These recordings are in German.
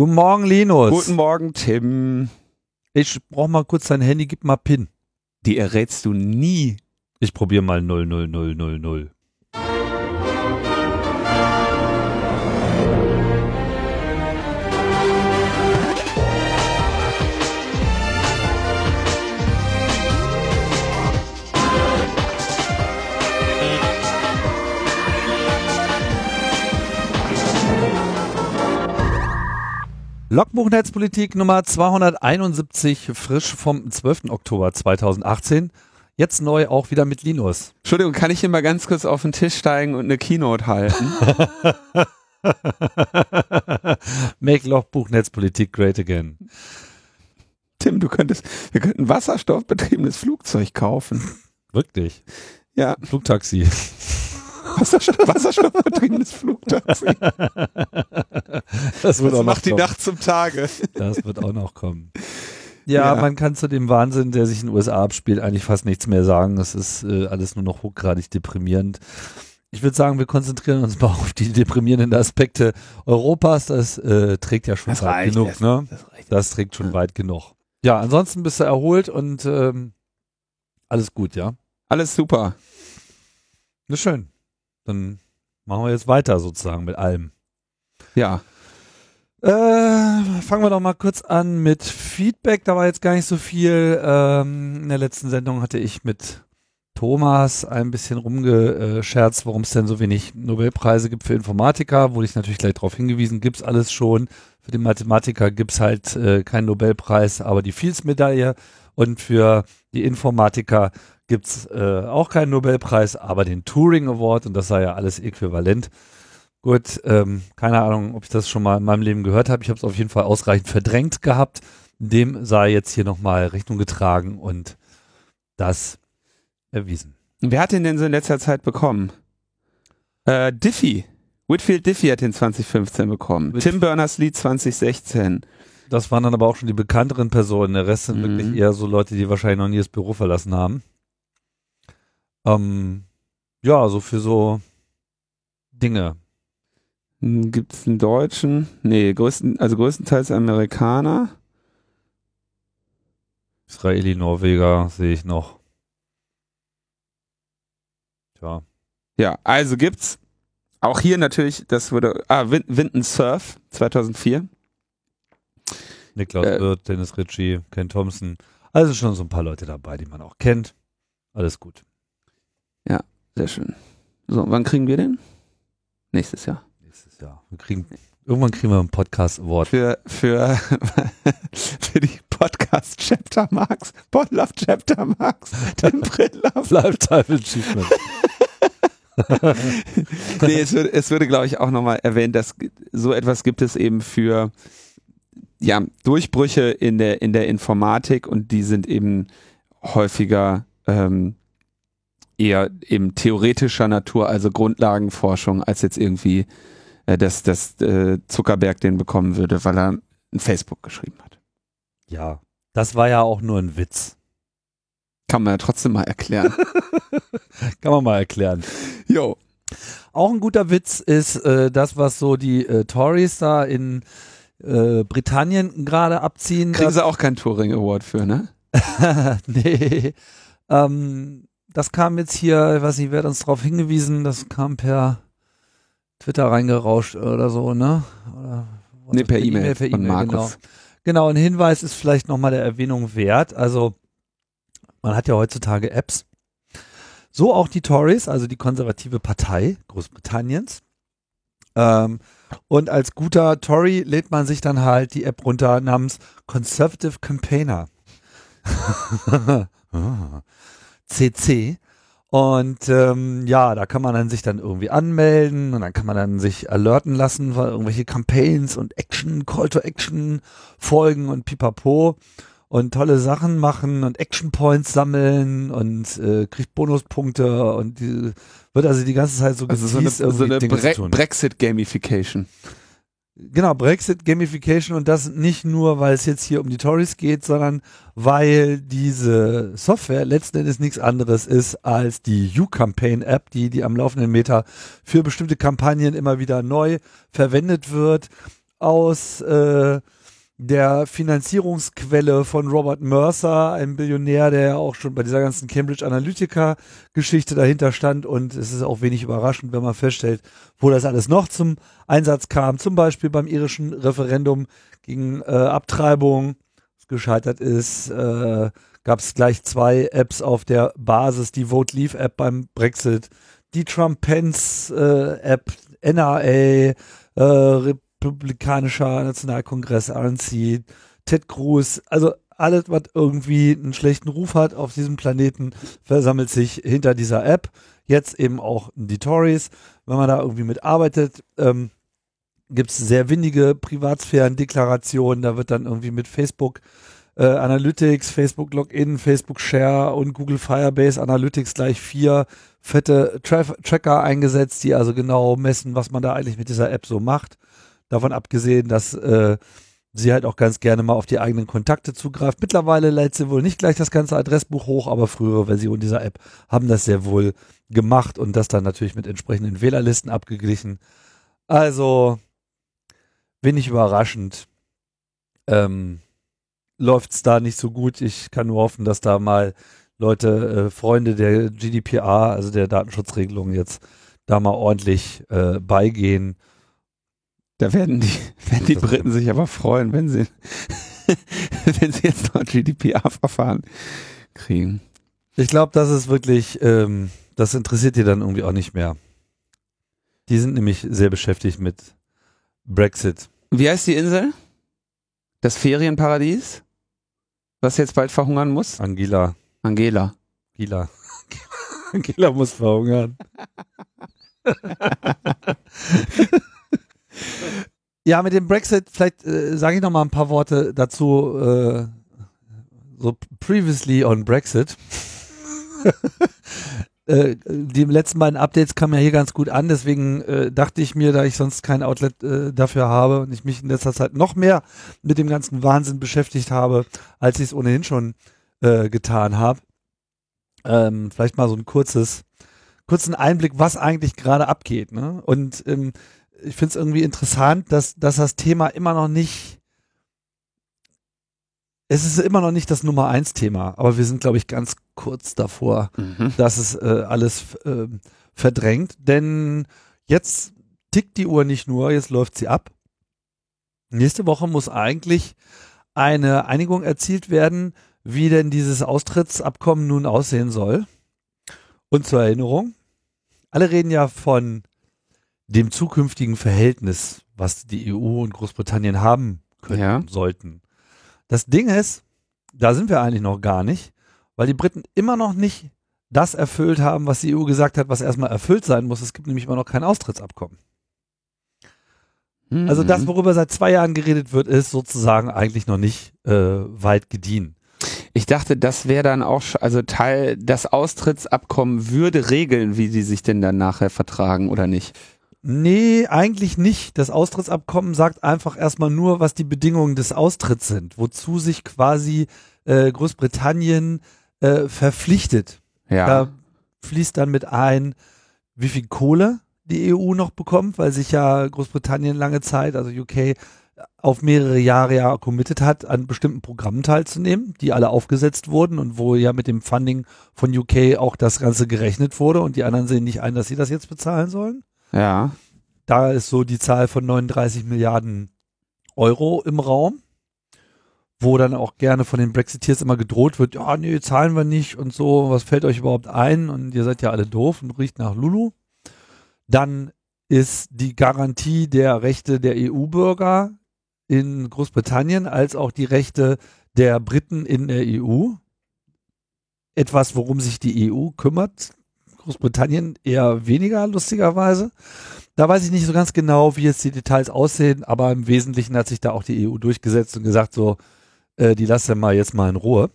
Guten Morgen, Linus. Guten Morgen, Tim. Ich brauch mal kurz dein Handy, gib mal PIN. Die errätst du nie. Ich probiere mal 00000. Logbuch Netzpolitik Nummer 271, frisch vom 12. Oktober 2018. Jetzt neu auch wieder mit Linus. Entschuldigung, kann ich hier mal ganz kurz auf den Tisch steigen und eine Keynote halten? Make Logbuch Netzpolitik great again. Tim, du könntest, wir könnten ein wasserstoffbetriebenes Flugzeug kaufen. Wirklich? Ja. Flugtaxi. Wasserstoff, wasserstoffbetriebenes Flugtaxi. Das, wird Das auch macht die noch kommen. Nacht zum Tage. Das wird auch noch kommen. Ja, Ja. man kann zu dem Wahnsinn, der sich in den USA abspielt, eigentlich fast nichts mehr sagen. Es ist äh, alles nur noch hochgradig deprimierend. Ich würde sagen, wir konzentrieren uns mal auf die deprimierenden Aspekte Europas. Das äh, trägt ja schon Das weit reicht genug, ne? Das reicht. Das trägt schon weit genug. Ja, ansonsten bist du erholt und ähm, alles gut, ja? Alles super. Na schön. Dann machen wir jetzt weiter sozusagen mit allem. Ja. Äh, fangen wir doch mal kurz an mit Feedback. Da war jetzt gar nicht so viel. Ähm, in der letzten Sendung hatte ich mit Thomas ein bisschen rumgescherzt, warum es denn so wenig Nobelpreise gibt für Informatiker. Wurde ich natürlich gleich darauf hingewiesen, gibt's alles schon. Für den Mathematiker gibt's halt äh, keinen Nobelpreis, aber die Fields-Medaille. Und für die Informatiker gibt's äh, auch keinen Nobelpreis, aber den Turing Award. Und das sei ja alles äquivalent. Gut, ähm, keine Ahnung, ob ich das schon mal in meinem Leben gehört habe. Ich habe es auf jeden Fall ausreichend verdrängt gehabt. Dem sei jetzt hier nochmal Rechnung getragen und das erwiesen. Wer hat den denn so in letzter Zeit bekommen? Äh, Diffie. Whitfield Diffie hat den 2015 bekommen. Whit- Tim Berners-Lee 2016. Das waren dann aber auch schon die bekannteren Personen. Der Rest sind Mhm. wirklich eher so Leute, die wahrscheinlich noch nie das Büro verlassen haben. Ähm, ja, so für so Dinge. Hm, Gibt's einen Deutschen? Nee, größten, also größtenteils Amerikaner. Israeli, Norweger sehe ich noch. Tja. Ja, also gibt's auch hier natürlich, das wurde, ah, Win Winton Surf 2004. Niklas Äh, Wirth, Dennis Ritchie, Ken Thompson. Also schon so ein paar Leute dabei, die man auch kennt. Alles gut. Sehr schön. So, wann kriegen wir den? Nächstes Jahr. Nächstes Jahr. Wir kriegen, irgendwann kriegen wir einen Podcast Award. Für, für, für die Podcast Chapter Marks, of Chapter Marks, den Brillenlauf. Lifetime Achievement. nee, es würde, es würde glaube ich, auch nochmal erwähnt, dass so etwas gibt es eben für ja, Durchbrüche in der, in der Informatik und die sind eben häufiger ähm, eher eben theoretischer Natur, also Grundlagenforschung, als jetzt irgendwie, äh, dass, dass äh, Zuckerberg den bekommen würde, weil er ein Facebook geschrieben hat. Ja, das war ja auch nur ein Witz. Kann man ja trotzdem mal erklären. Kann man mal erklären. Jo. Auch ein guter Witz ist äh, das, was so die äh, Tories da in äh, Britannien gerade abziehen. Kriegen sie auch keinen Turing Award für, ne? nee. Ähm, das kam jetzt hier, ich weiß nicht, wer hat uns darauf hingewiesen, das kam per Twitter reingerauscht oder so, ne? Oder, Nee, per E-Mail per von E-Mail, genau. Genau, ein Hinweis ist vielleicht nochmal der Erwähnung wert. Also, man hat ja heutzutage Apps. So auch die Tories, also die konservative Partei Großbritanniens. Ähm, und als guter Tory lädt man sich dann halt die App runter namens Conservative Campaigner. Ah. CC. Und ähm, ja, da kann man dann sich dann irgendwie anmelden und dann kann man dann sich alerten lassen, weil irgendwelche Campaigns und Action, Call to Action folgen und pipapo und tolle Sachen machen und Action Points sammeln und äh, kriegt Bonuspunkte und die, wird also die ganze Zeit so Also so eine, so eine Bre tun. Brexit-Gamification. Genau, Brexit Gamification und das nicht nur, weil es jetzt hier um die Tories geht, sondern weil diese Software letzten Endes nichts anderes ist als die U-Campaign-App, die, die am laufenden Meter für bestimmte Kampagnen immer wieder neu verwendet wird. aus äh, der Finanzierungsquelle von Robert Mercer, einem Billionär, der ja auch schon bei dieser ganzen Cambridge Analytica-Geschichte dahinter stand. Und es ist auch wenig überraschend, wenn man feststellt, wo das alles noch zum Einsatz kam. Zum Beispiel beim irischen Referendum gegen äh, Abtreibung, das gescheitert ist. Äh, Gab es gleich zwei Apps auf der Basis, die Vote Leave App beim Brexit, die Trump-Pence-App, NRA, äh, Republikanischer Nationalkongress, RNC, Ted Cruz, also alles, was irgendwie einen schlechten Ruf hat auf diesem Planeten, versammelt sich hinter dieser App. Jetzt eben auch die Tories. Wenn man da irgendwie mitarbeitet, ähm, gibt es sehr windige Privatsphären-Deklarationen. Da wird dann irgendwie mit Facebook äh, Analytics, Facebook Login, Facebook Share und Google Firebase Analytics gleich vier fette Tra Tracker eingesetzt, die also genau messen, was man da eigentlich mit dieser App so macht. Davon abgesehen, dass äh, sie halt auch ganz gerne mal auf die eigenen Kontakte zugreift. Mittlerweile lädt sie wohl nicht gleich das ganze Adressbuch hoch, aber frühere Versionen dieser App haben das sehr wohl gemacht und das dann natürlich mit entsprechenden Wählerlisten abgeglichen. Also, wenig überraschend. Ähm, läuft es da nicht so gut. Ich kann nur hoffen, dass da mal Leute, äh, Freunde der GDPR, also der Datenschutzregelung jetzt da mal ordentlich äh, beigehen da werden die, werden die Briten sich aber freuen, wenn sie, wenn sie jetzt noch GDPR-Verfahren kriegen. Ich glaube, das ist wirklich, ähm, das interessiert die dann irgendwie auch nicht mehr. Die sind nämlich sehr beschäftigt mit Brexit. Wie heißt die Insel? Das Ferienparadies? Was jetzt bald verhungern muss? Angela. Angela. Angela. Angela muss verhungern. Ja, mit dem Brexit, vielleicht äh, sage ich noch mal ein paar Worte dazu. Äh, so previously on Brexit. äh, die letzten beiden Updates kamen ja hier ganz gut an, deswegen äh, dachte ich mir, da ich sonst kein Outlet äh, dafür habe und ich mich in letzter Zeit noch mehr mit dem ganzen Wahnsinn beschäftigt habe, als ich es ohnehin schon äh, getan habe. Ähm, vielleicht mal so ein kurzes, kurzen Einblick, was eigentlich gerade abgeht. Ne? Und ähm, ich finde es irgendwie interessant, dass, dass das Thema immer noch nicht, es ist immer noch nicht das Nummer eins Thema, aber wir sind, glaube ich, ganz kurz davor, mhm. dass es äh, alles äh, verdrängt. Denn jetzt tickt die Uhr nicht nur, jetzt läuft sie ab. Nächste Woche muss eigentlich eine Einigung erzielt werden, wie denn dieses Austrittsabkommen nun aussehen soll. Und zur Erinnerung, alle reden ja von dem zukünftigen Verhältnis, was die EU und Großbritannien haben können ja. sollten. Das Ding ist, da sind wir eigentlich noch gar nicht, weil die Briten immer noch nicht das erfüllt haben, was die EU gesagt hat, was erstmal erfüllt sein muss. Es gibt nämlich immer noch kein Austrittsabkommen. Mhm. Also das, worüber seit zwei Jahren geredet wird, ist sozusagen eigentlich noch nicht äh, weit gediehen. Ich dachte, das wäre dann auch, also Teil, das Austrittsabkommen würde regeln, wie sie sich denn dann nachher vertragen oder nicht. Nee, eigentlich nicht. Das Austrittsabkommen sagt einfach erstmal nur, was die Bedingungen des Austritts sind, wozu sich quasi äh, Großbritannien äh, verpflichtet. Ja. Da fließt dann mit ein, wie viel Kohle die EU noch bekommt, weil sich ja Großbritannien lange Zeit, also UK, auf mehrere Jahre ja committed hat, an bestimmten Programmen teilzunehmen, die alle aufgesetzt wurden und wo ja mit dem Funding von UK auch das Ganze gerechnet wurde und die anderen sehen nicht ein, dass sie das jetzt bezahlen sollen. Ja. Da ist so die Zahl von 39 Milliarden Euro im Raum, wo dann auch gerne von den Brexiteers immer gedroht wird, ja, nee, zahlen wir nicht und so, was fällt euch überhaupt ein und ihr seid ja alle doof und riecht nach Lulu. Dann ist die Garantie der Rechte der EU-Bürger in Großbritannien als auch die Rechte der Briten in der EU etwas, worum sich die EU kümmert. Großbritannien eher weniger, lustigerweise. Da weiß ich nicht so ganz genau, wie jetzt die Details aussehen, aber im Wesentlichen hat sich da auch die EU durchgesetzt und gesagt, so, äh, die lassen wir jetzt mal in Ruhe.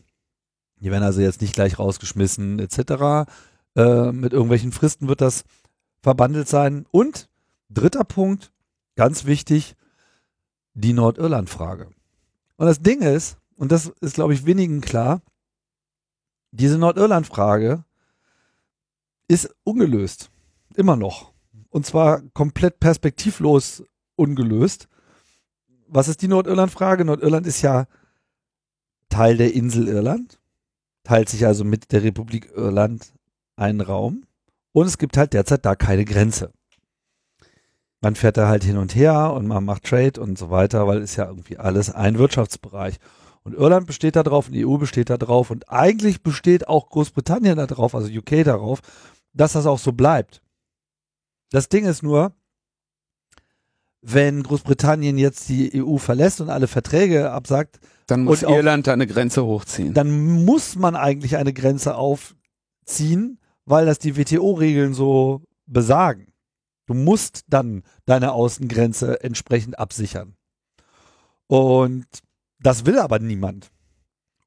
Die werden also jetzt nicht gleich rausgeschmissen, etc. Äh, mit irgendwelchen Fristen wird das verbandelt sein. Und dritter Punkt, ganz wichtig, die Nordirland-Frage. Und das Ding ist, und das ist, glaube ich, wenigen klar, diese Nordirland-Frage ist ungelöst. Immer noch. Und zwar komplett perspektivlos ungelöst. was ist die Nordirland-Frage? Nordirland ist ja Teil der Insel Irland, teilt sich also mit der Republik Irland einen Raum und es gibt halt derzeit da keine Grenze. Man fährt da halt hin und her und man macht Trade und so weiter, weil ist ja irgendwie alles ein Wirtschaftsbereich. Und Irland besteht da drauf und die EU besteht da drauf und eigentlich besteht auch Großbritannien da drauf, also UK darauf, dass das auch so bleibt. Das Ding ist nur, wenn Großbritannien jetzt die EU verlässt und alle Verträge absagt, dann muss Und auch- Irland da eine Grenze hochziehen. dann muss man eigentlich eine Grenze aufziehen, weil das die WTO-Regeln so besagen. Du musst dann deine Außengrenze entsprechend absichern. Und das will aber niemand.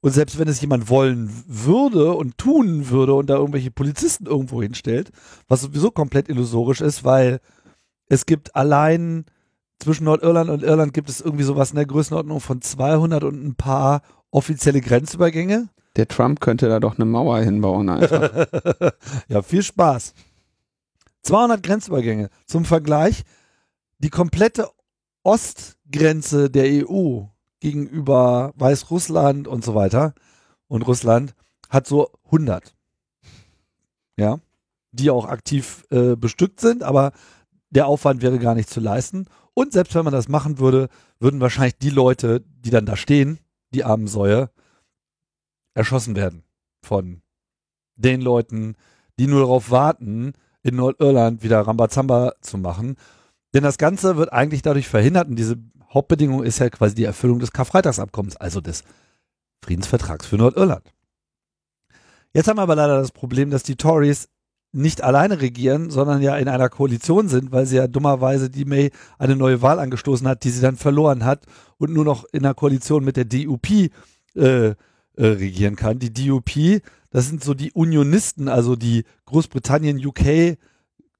Und selbst wenn es jemand wollen würde und tun würde und da irgendwelche Polizisten irgendwo hinstellt, was sowieso komplett illusorisch ist, weil es gibt allein zwischen Nordirland und Irland gibt es irgendwie sowas in der Größenordnung von 200 und ein paar offizielle Grenzübergänge. Der Trump könnte da doch eine Mauer hinbauen einfach. ja, viel Spaß. 200 Grenzübergänge. Zum Vergleich, die komplette Ostgrenze der EU gegenüber Weißrussland und so weiter und Russland hat so 100. Ja, die auch aktiv äh, bestückt sind, aber der Aufwand wäre gar nicht zu leisten. Und selbst wenn man das machen würde, würden wahrscheinlich die Leute, die dann da stehen, die armen Säue, erschossen werden von den Leuten, die nur darauf warten, in Nordirland wieder Rambazamba zu machen. Denn das Ganze wird eigentlich dadurch verhindert und diese Hauptbedingung ist ja quasi die Erfüllung des Karfreitagsabkommens, also des Friedensvertrags für Nordirland. Jetzt haben wir aber leider das Problem, dass die Tories nicht alleine regieren, sondern ja in einer Koalition sind, weil sie ja dummerweise die May eine neue Wahl angestoßen hat, die sie dann verloren hat und nur noch in einer Koalition mit der DUP äh, äh, regieren kann. Die DUP, das sind so die Unionisten, also die Großbritannien, UK,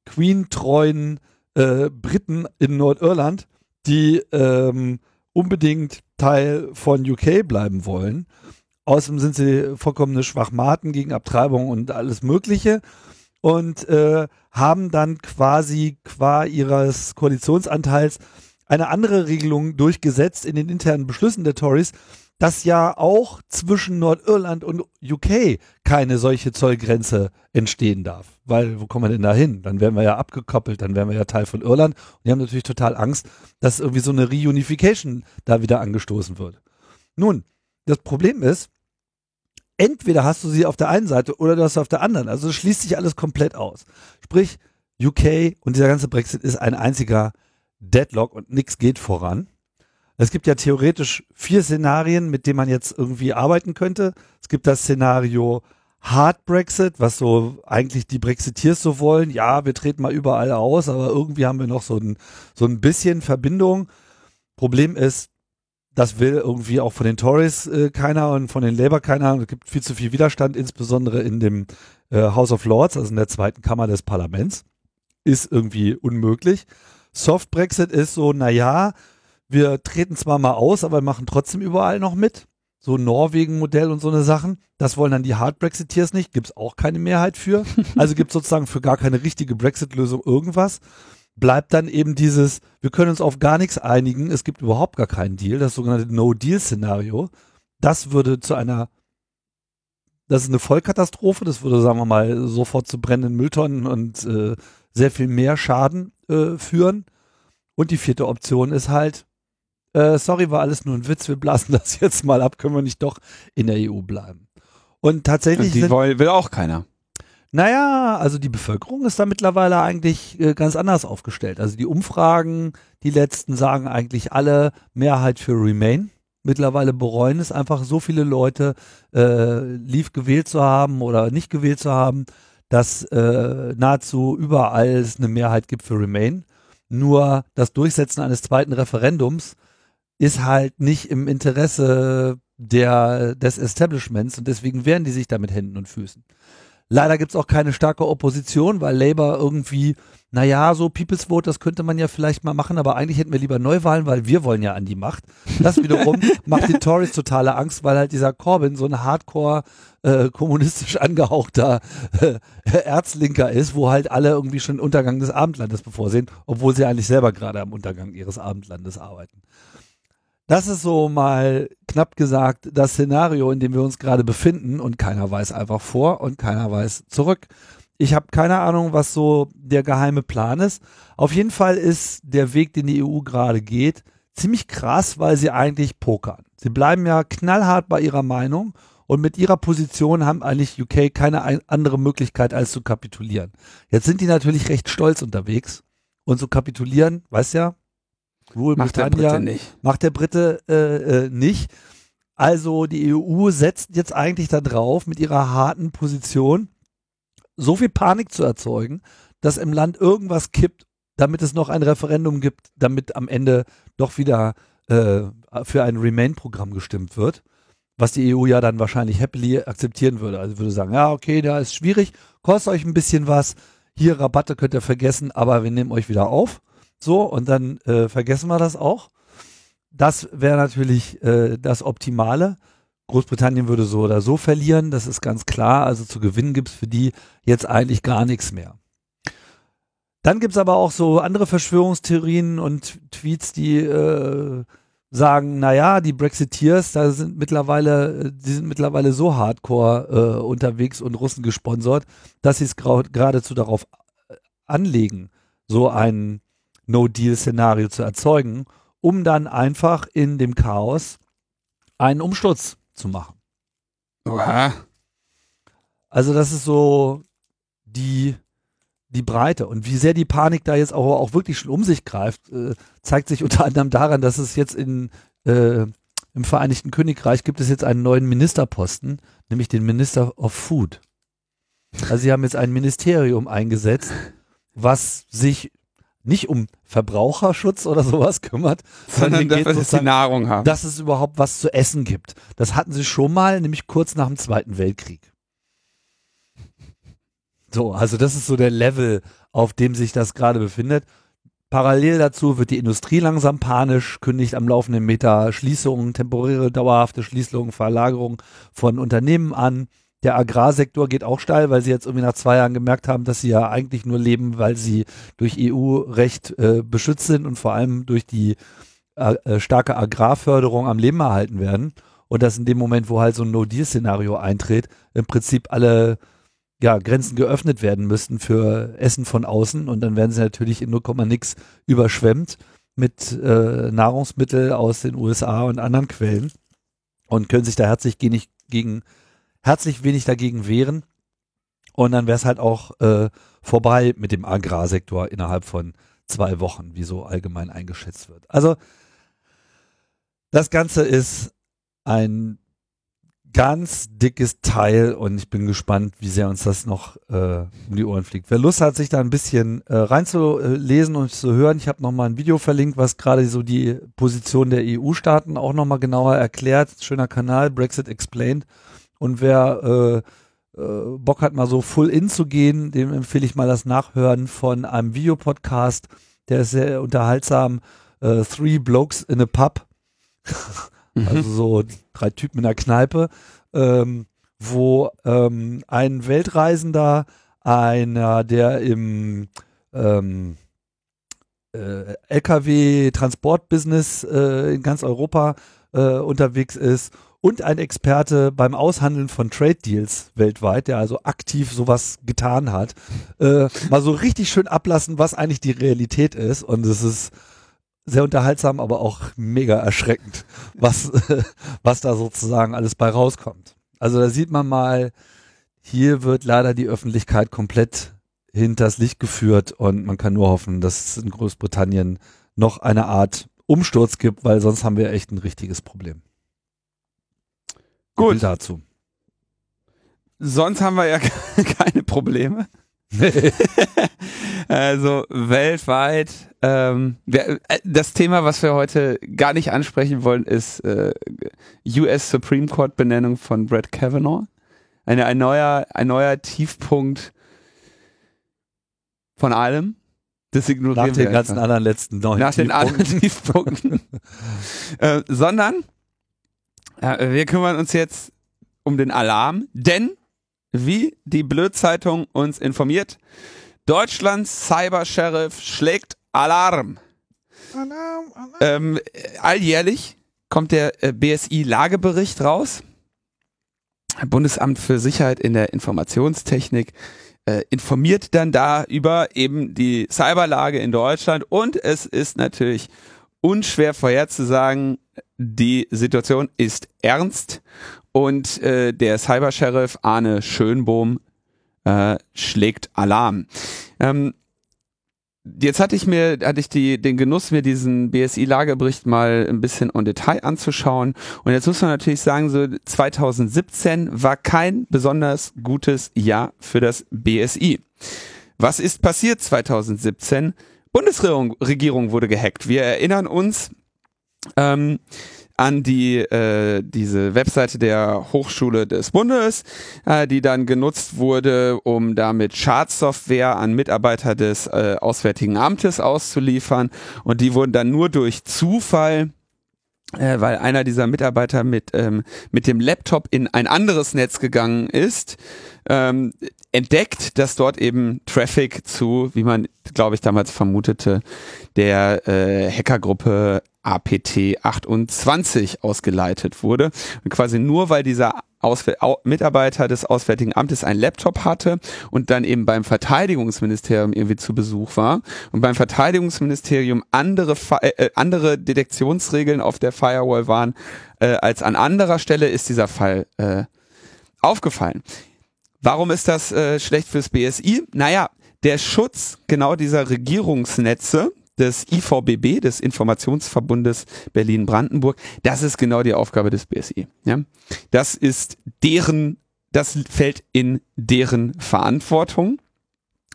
Queen-treuen äh, Briten in Nordirland, die ähm, unbedingt Teil von UK bleiben wollen. Außerdem sind sie vollkommene Schwachmaten gegen Abtreibung und alles Mögliche und äh, haben dann quasi qua ihres Koalitionsanteils eine andere Regelung durchgesetzt in den internen Beschlüssen der Tories, dass ja auch zwischen Nordirland und UK keine solche Zollgrenze entstehen darf. Weil, wo kommen wir denn da hin? Dann wären wir ja abgekoppelt, dann wären wir ja Teil von Irland. Und die haben natürlich total Angst, dass irgendwie so eine Reunification da wieder angestoßen wird. Nun, das Problem ist, entweder hast du sie auf der einen Seite oder du hast sie auf der anderen. Also schließt sich alles komplett aus. Sprich, UK und dieser ganze Brexit ist ein einziger Deadlock und nichts geht voran. Es gibt ja theoretisch vier Szenarien, mit denen man jetzt irgendwie arbeiten könnte. Es gibt das Szenario Hard Brexit, was so eigentlich die Brexiteers so wollen. Ja, wir treten mal überall aus, aber irgendwie haben wir noch so ein, so ein bisschen Verbindung. Problem ist, das will irgendwie auch von den Tories äh, keiner und von den Labour keiner. Es gibt viel zu viel Widerstand, insbesondere in dem äh, House of Lords, also in der zweiten Kammer des Parlaments. Ist irgendwie unmöglich. Soft Brexit ist so, na ja, wir treten zwar mal aus, aber machen trotzdem überall noch mit. So Norwegen-Modell und so eine Sachen. Das wollen dann die Hard Brexiteers nicht. Gibt's auch keine Mehrheit für. Also gibt's sozusagen für gar keine richtige Brexit-Lösung irgendwas. Bleibt dann eben dieses, wir können uns auf gar nichts einigen. Es gibt überhaupt gar keinen Deal. Das sogenannte No-Deal-Szenario. Das würde zu einer, das ist eine Vollkatastrophe. Das würde, sagen wir mal, sofort zu brennenden Mülltonnen und äh, sehr viel mehr Schaden äh, führen. Und die vierte Option ist halt, äh, sorry, war alles nur ein Witz, wir blasen das jetzt mal ab, können wir nicht doch in der EU bleiben. Und tatsächlich Und die sind, will, will auch keiner. naja, also die Bevölkerung ist da mittlerweile eigentlich äh, ganz anders aufgestellt. Also die Umfragen, die letzten sagen eigentlich alle Mehrheit für Remain. Mittlerweile bereuen es einfach so viele Leute, äh, Leave gewählt zu haben oder nicht gewählt zu haben, dass äh, nahezu überall es eine Mehrheit gibt für Remain. Nur das Durchsetzen eines zweiten Referendums ist halt nicht im Interesse der, des Establishments und deswegen wehren die sich da mit Händen und Füßen. Leider gibt's auch keine starke Opposition, weil Labour irgendwie, naja, so People's Vote, das könnte man ja vielleicht mal machen, aber eigentlich hätten wir lieber Neuwahlen, weil wir wollen ja an die Macht. Das wiederum macht die Tories totale Angst, weil halt dieser Corbyn so ein Hardcore äh, kommunistisch angehauchter äh, Erzlinker ist, wo halt alle irgendwie schon den Untergang des Abendlandes bevorsehen, obwohl sie eigentlich selber gerade am Untergang ihres Abendlandes arbeiten. Das ist so mal knapp gesagt das Szenario, in dem wir uns gerade befinden und keiner weiß einfach vor und keiner weiß zurück. Ich habe keine Ahnung, was so der geheime Plan ist. Auf jeden Fall ist der Weg, den die EU gerade geht, ziemlich krass, weil sie eigentlich pokern. Sie bleiben ja knallhart bei ihrer Meinung und mit ihrer Position haben eigentlich UK keine andere Möglichkeit als zu kapitulieren. Jetzt sind die natürlich recht stolz unterwegs und zu kapitulieren, weiß ja, macht der Brite nicht. Macht der Brite äh, äh, nicht. Also die EU setzt jetzt eigentlich da drauf mit ihrer harten Position so viel Panik zu erzeugen, dass im Land irgendwas kippt, damit es noch ein Referendum gibt, damit am Ende doch wieder äh, für ein Remain-Programm gestimmt wird, was die EU ja dann wahrscheinlich happily akzeptieren würde. Also würde sagen, ja, okay, da ist schwierig, kostet euch ein bisschen was, hier Rabatte könnt ihr vergessen, aber wir nehmen euch wieder auf. So, und dann äh, vergessen wir das auch. Das wäre natürlich äh, das Optimale. Großbritannien würde so oder so verlieren, das ist ganz klar. Also zu gewinnen gibt es für die jetzt eigentlich gar nichts mehr. Dann gibt es aber auch so andere Verschwörungstheorien und Tweets, die äh, sagen, naja, die Brexiteers, da sind mittlerweile, die sind mittlerweile so hardcore äh, unterwegs und Russen gesponsert, dass sie es geradezu darauf äh, anlegen, so ein No-Deal-Szenario zu erzeugen, um dann einfach in dem Chaos einen Umsturz zu machen. Oha. Also das ist so die, die Breite. Und wie sehr die Panik da jetzt auch, auch wirklich schon um sich greift, äh, zeigt sich unter anderem daran, dass es jetzt in, äh, im Vereinigten Königreich gibt es jetzt einen neuen Ministerposten, nämlich den Minister of Food. Also sie haben jetzt ein Ministerium eingesetzt, was sich nicht um Verbraucherschutz oder sowas kümmert, sondern dafür, dass sie Nahrung haben. Dass es überhaupt was zu essen gibt. Das hatten sie schon mal, nämlich kurz nach dem Zweiten Weltkrieg. So, also das ist so der Level, auf dem sich das gerade befindet. Parallel dazu wird die Industrie langsam panisch, kündigt am laufenden Meter Schließungen, temporäre, dauerhafte Schließungen, Verlagerung von Unternehmen an. Der Agrarsektor geht auch steil, weil sie jetzt irgendwie nach zwei Jahren gemerkt haben, dass sie ja eigentlich nur leben, weil sie durch EU-Recht äh, beschützt sind und vor allem durch die äh, äh, starke Agrarförderung am Leben erhalten werden. Und dass in dem Moment, wo halt so ein No-Deal-Szenario eintritt, im Prinzip alle ja, Grenzen geöffnet werden müssten für Essen von außen und dann werden sie natürlich in 0, nix überschwemmt mit äh, Nahrungsmittel aus den USA und anderen Quellen und können sich da herzlich gegen herzlich wenig dagegen wehren. Und dann wäre es halt auch äh, vorbei mit dem Agrarsektor innerhalb von zwei Wochen, wie so allgemein eingeschätzt wird. Also das Ganze ist ein ganz dickes Teil und ich bin gespannt, wie sehr uns das noch äh, um die Ohren fliegt. Wer Lust hat, sich da ein bisschen äh, reinzulesen und zu hören, ich habe nochmal ein Video verlinkt, was gerade so die Position der EU-Staaten auch nochmal genauer erklärt. Schöner Kanal, Brexit Explained. Und wer äh, äh, Bock hat, mal so full in zu gehen, dem empfehle ich mal das Nachhören von einem Videopodcast. Der ist sehr unterhaltsam. Äh, Three Blokes in a Pub. also so drei Typen in der Kneipe, ähm, wo ähm, ein Weltreisender, einer, der im ähm, äh, LKW-Transportbusiness äh, in ganz Europa äh, unterwegs ist und ein Experte beim Aushandeln von Trade Deals weltweit, der also aktiv sowas getan hat, äh, mal so richtig schön ablassen, was eigentlich die Realität ist. Und es ist sehr unterhaltsam, aber auch mega erschreckend, was, was da sozusagen alles bei rauskommt. Also da sieht man mal, hier wird leider die Öffentlichkeit komplett hinters Licht geführt und man kann nur hoffen, dass es in Großbritannien noch eine Art Umsturz gibt, weil sonst haben wir echt ein richtiges Problem. Gut. dazu. Sonst haben wir ja keine Probleme. also weltweit. Ähm, äh, das Thema, was wir heute gar nicht ansprechen wollen, ist äh, US Supreme Court Benennung von Brett Kavanaugh. Eine, ein, neuer, ein neuer Tiefpunkt von allem. Das ignorieren Nach den ganzen anderen letzten neun Nach den anderen Tiefpunkten. äh, sondern wir kümmern uns jetzt um den Alarm, denn wie die Blödzeitung uns informiert, Deutschlands Cyber-Sheriff schlägt Alarm. Alarm, Alarm. Ähm, alljährlich kommt der äh, BSI-Lagebericht raus. Bundesamt für Sicherheit in der Informationstechnik äh, informiert dann da über eben die Cyberlage in Deutschland und es ist natürlich unschwer vorherzusagen, die Situation ist ernst und äh, der Cybersheriff Arne Schönbohm äh, schlägt Alarm. Ähm, jetzt hatte ich mir, hatte ich die, den Genuss, mir diesen BSI-Lagebericht mal ein bisschen en Detail anzuschauen. Und jetzt muss man natürlich sagen, so 2017 war kein besonders gutes Jahr für das BSI. Was ist passiert 2017? Bundesregierung wurde gehackt. Wir erinnern uns, ähm, an die äh, diese Webseite der Hochschule des Bundes, äh, die dann genutzt wurde, um damit Schadsoftware an Mitarbeiter des äh, Auswärtigen Amtes auszuliefern. Und die wurden dann nur durch Zufall äh, weil einer dieser Mitarbeiter mit, ähm, mit dem Laptop in ein anderes Netz gegangen ist, ähm, entdeckt, dass dort eben Traffic zu, wie man, glaube ich, damals vermutete, der äh, Hackergruppe APT 28 ausgeleitet wurde. Und quasi nur weil dieser Auswär Mitarbeiter des Auswärtigen Amtes ein Laptop hatte und dann eben beim Verteidigungsministerium irgendwie zu Besuch war und beim Verteidigungsministerium andere, äh, äh, andere Detektionsregeln auf der Firewall waren äh, als an anderer Stelle, ist dieser Fall äh, aufgefallen. Warum ist das äh, schlecht fürs BSI? Naja, der Schutz genau dieser Regierungsnetze des IVBB, des Informationsverbundes Berlin-Brandenburg, das ist genau die Aufgabe des BSI. Ja? Das ist deren, das fällt in deren Verantwortung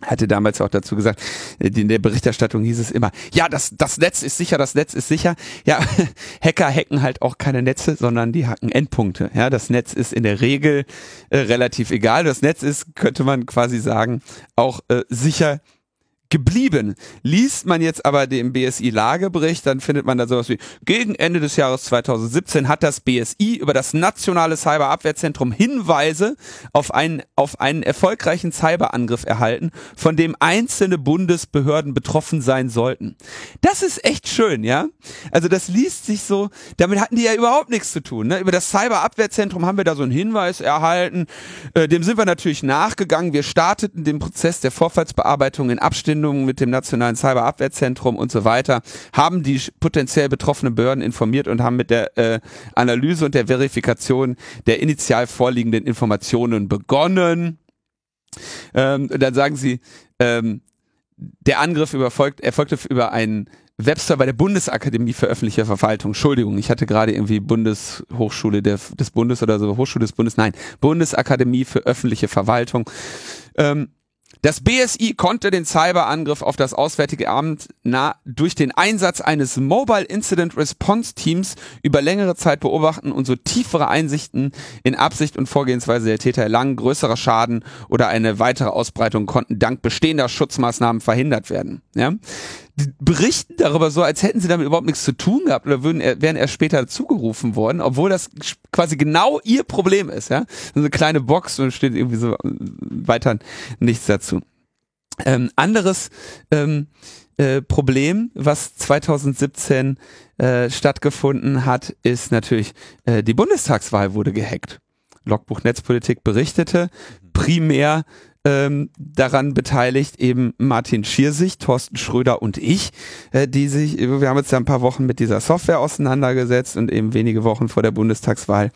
hatte damals auch dazu gesagt, in der Berichterstattung hieß es immer, ja, das, das Netz ist sicher, das Netz ist sicher. Ja, Hacker hacken halt auch keine Netze, sondern die hacken Endpunkte. Ja, das Netz ist in der Regel äh, relativ egal. Das Netz ist, könnte man quasi sagen, auch äh, sicher geblieben. Liest man jetzt aber den BSI-Lagebericht, dann findet man da sowas wie, gegen Ende des Jahres 2017 hat das BSI über das nationale Cyberabwehrzentrum Hinweise auf einen, auf einen erfolgreichen Cyberangriff erhalten, von dem einzelne Bundesbehörden betroffen sein sollten. Das ist echt schön, ja? Also das liest sich so, damit hatten die ja überhaupt nichts zu tun. Ne? Über das Cyberabwehrzentrum haben wir da so einen Hinweis erhalten, äh, dem sind wir natürlich nachgegangen. Wir starteten den Prozess der Vorfallsbearbeitung in Abstimmung Verbindungen mit dem Nationalen Cyberabwehrzentrum und so weiter, haben die potenziell betroffenen Behörden informiert und haben mit der äh, Analyse und der Verifikation der initial vorliegenden Informationen begonnen. Ähm, und dann sagen sie, ähm, der Angriff überfolgt, erfolgte über einen Webserver der Bundesakademie für öffentliche Verwaltung. Entschuldigung, ich hatte gerade irgendwie Bundeshochschule der, des Bundes oder so, Hochschule des Bundes. Nein, Bundesakademie für öffentliche Verwaltung. Ähm, das BSI konnte den Cyberangriff auf das Auswärtige Amt na, durch den Einsatz eines Mobile Incident Response Teams über längere Zeit beobachten und so tiefere Einsichten in Absicht und Vorgehensweise der Täter erlangen. Größerer Schaden oder eine weitere Ausbreitung konnten dank bestehender Schutzmaßnahmen verhindert werden. Ja? Die berichten darüber so, als hätten sie damit überhaupt nichts zu tun gehabt oder würden, wären erst später zugerufen worden, obwohl das quasi genau ihr Problem ist, ja. So eine kleine Box und steht irgendwie so äh, weiter nichts dazu. Ähm, anderes ähm, äh, Problem, was 2017 äh, stattgefunden hat, ist natürlich, äh, die Bundestagswahl wurde gehackt. Logbuch Netzpolitik berichtete primär ähm, daran beteiligt, eben Martin Schiersich, Thorsten Schröder und ich, äh, die sich, wir haben uns ja ein paar Wochen mit dieser Software auseinandergesetzt und eben wenige Wochen vor der Bundestagswahl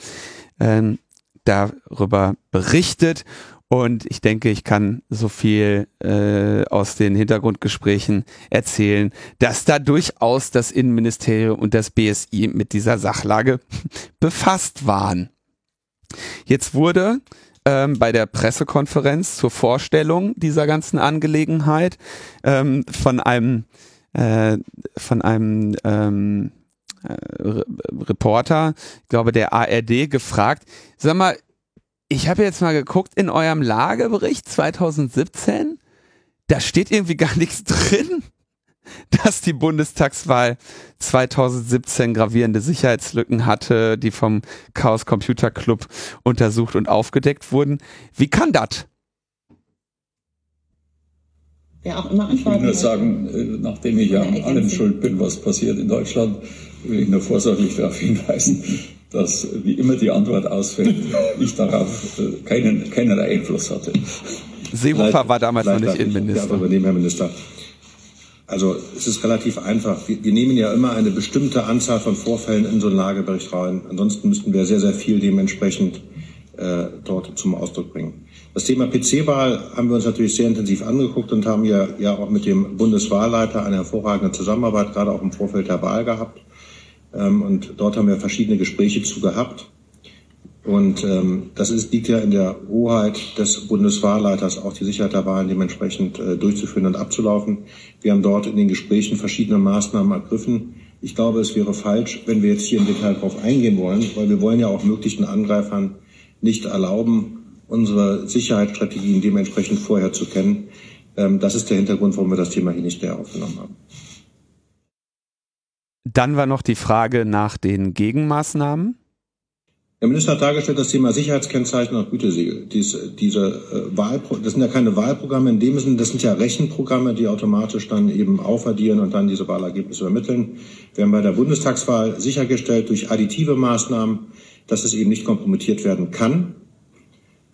ähm, darüber berichtet. Und ich denke, ich kann so viel äh, aus den Hintergrundgesprächen erzählen, dass da durchaus das Innenministerium und das BSI mit dieser Sachlage befasst waren. Jetzt wurde ähm, bei der Pressekonferenz zur Vorstellung dieser ganzen Angelegenheit ähm, von einem äh, von einem ähm, äh, Reporter, ich glaube der ARD, gefragt, sag mal, ich habe jetzt mal geguckt in eurem Lagebericht 2017, da steht irgendwie gar nichts drin dass die Bundestagswahl 2017 gravierende Sicherheitslücken hatte, die vom Chaos Computer Club untersucht und aufgedeckt wurden. Wie kann das? Wer auch immer Ich will nur sagen, äh, nachdem ich ja an allem schuld bin, was passiert in Deutschland, will ich nur vorsorglich darauf hinweisen, dass wie immer die Antwort ausfällt, ich darauf äh, keinen, keinerlei Einfluss hatte. Seehofer war damals noch nicht Innenminister. Ja, übernehmen, Herr Minister. Also es ist relativ einfach. Wir, wir, nehmen ja immer eine bestimmte Anzahl von Vorfällen in so einen Lagebericht rein. Ansonsten müssten wir sehr, sehr viel dementsprechend äh, dort zum Ausdruck bringen. Das Thema PC-Wahl haben wir uns natürlich sehr intensiv angeguckt und haben ja, ja auch mit dem Bundeswahlleiter eine hervorragende Zusammenarbeit, gerade auch im Vorfeld der Wahl gehabt. Ähm, und dort haben wir verschiedene Gespräche zu gehabt. Und ähm, das ist, liegt ja in der Hoheit des Bundeswahlleiters, auch die Sicherheit der Wahlen dementsprechend äh, durchzuführen und abzulaufen. Wir haben dort in den Gesprächen verschiedene Maßnahmen ergriffen. Ich glaube, es wäre falsch, wenn wir jetzt hier im Detail darauf eingehen wollen, weil wir wollen ja auch möglichen Angreifern nicht erlauben, unsere Sicherheitsstrategien dementsprechend vorher zu kennen. Ähm, das ist der Hintergrund, warum wir das Thema hier nicht näher aufgenommen haben. Dann war noch die Frage nach den Gegenmaßnahmen. Der Minister hat dargestellt das Thema Sicherheitskennzeichen und Gütesiegel. Dies, diese äh, Wahlpro das sind ja keine Wahlprogramme in dem Sinne, das sind ja Rechenprogramme, die automatisch dann eben aufaddieren und dann diese Wahlergebnisse übermitteln. Wir haben bei der Bundestagswahl sichergestellt durch additive Maßnahmen, dass es eben nicht kompromittiert werden kann,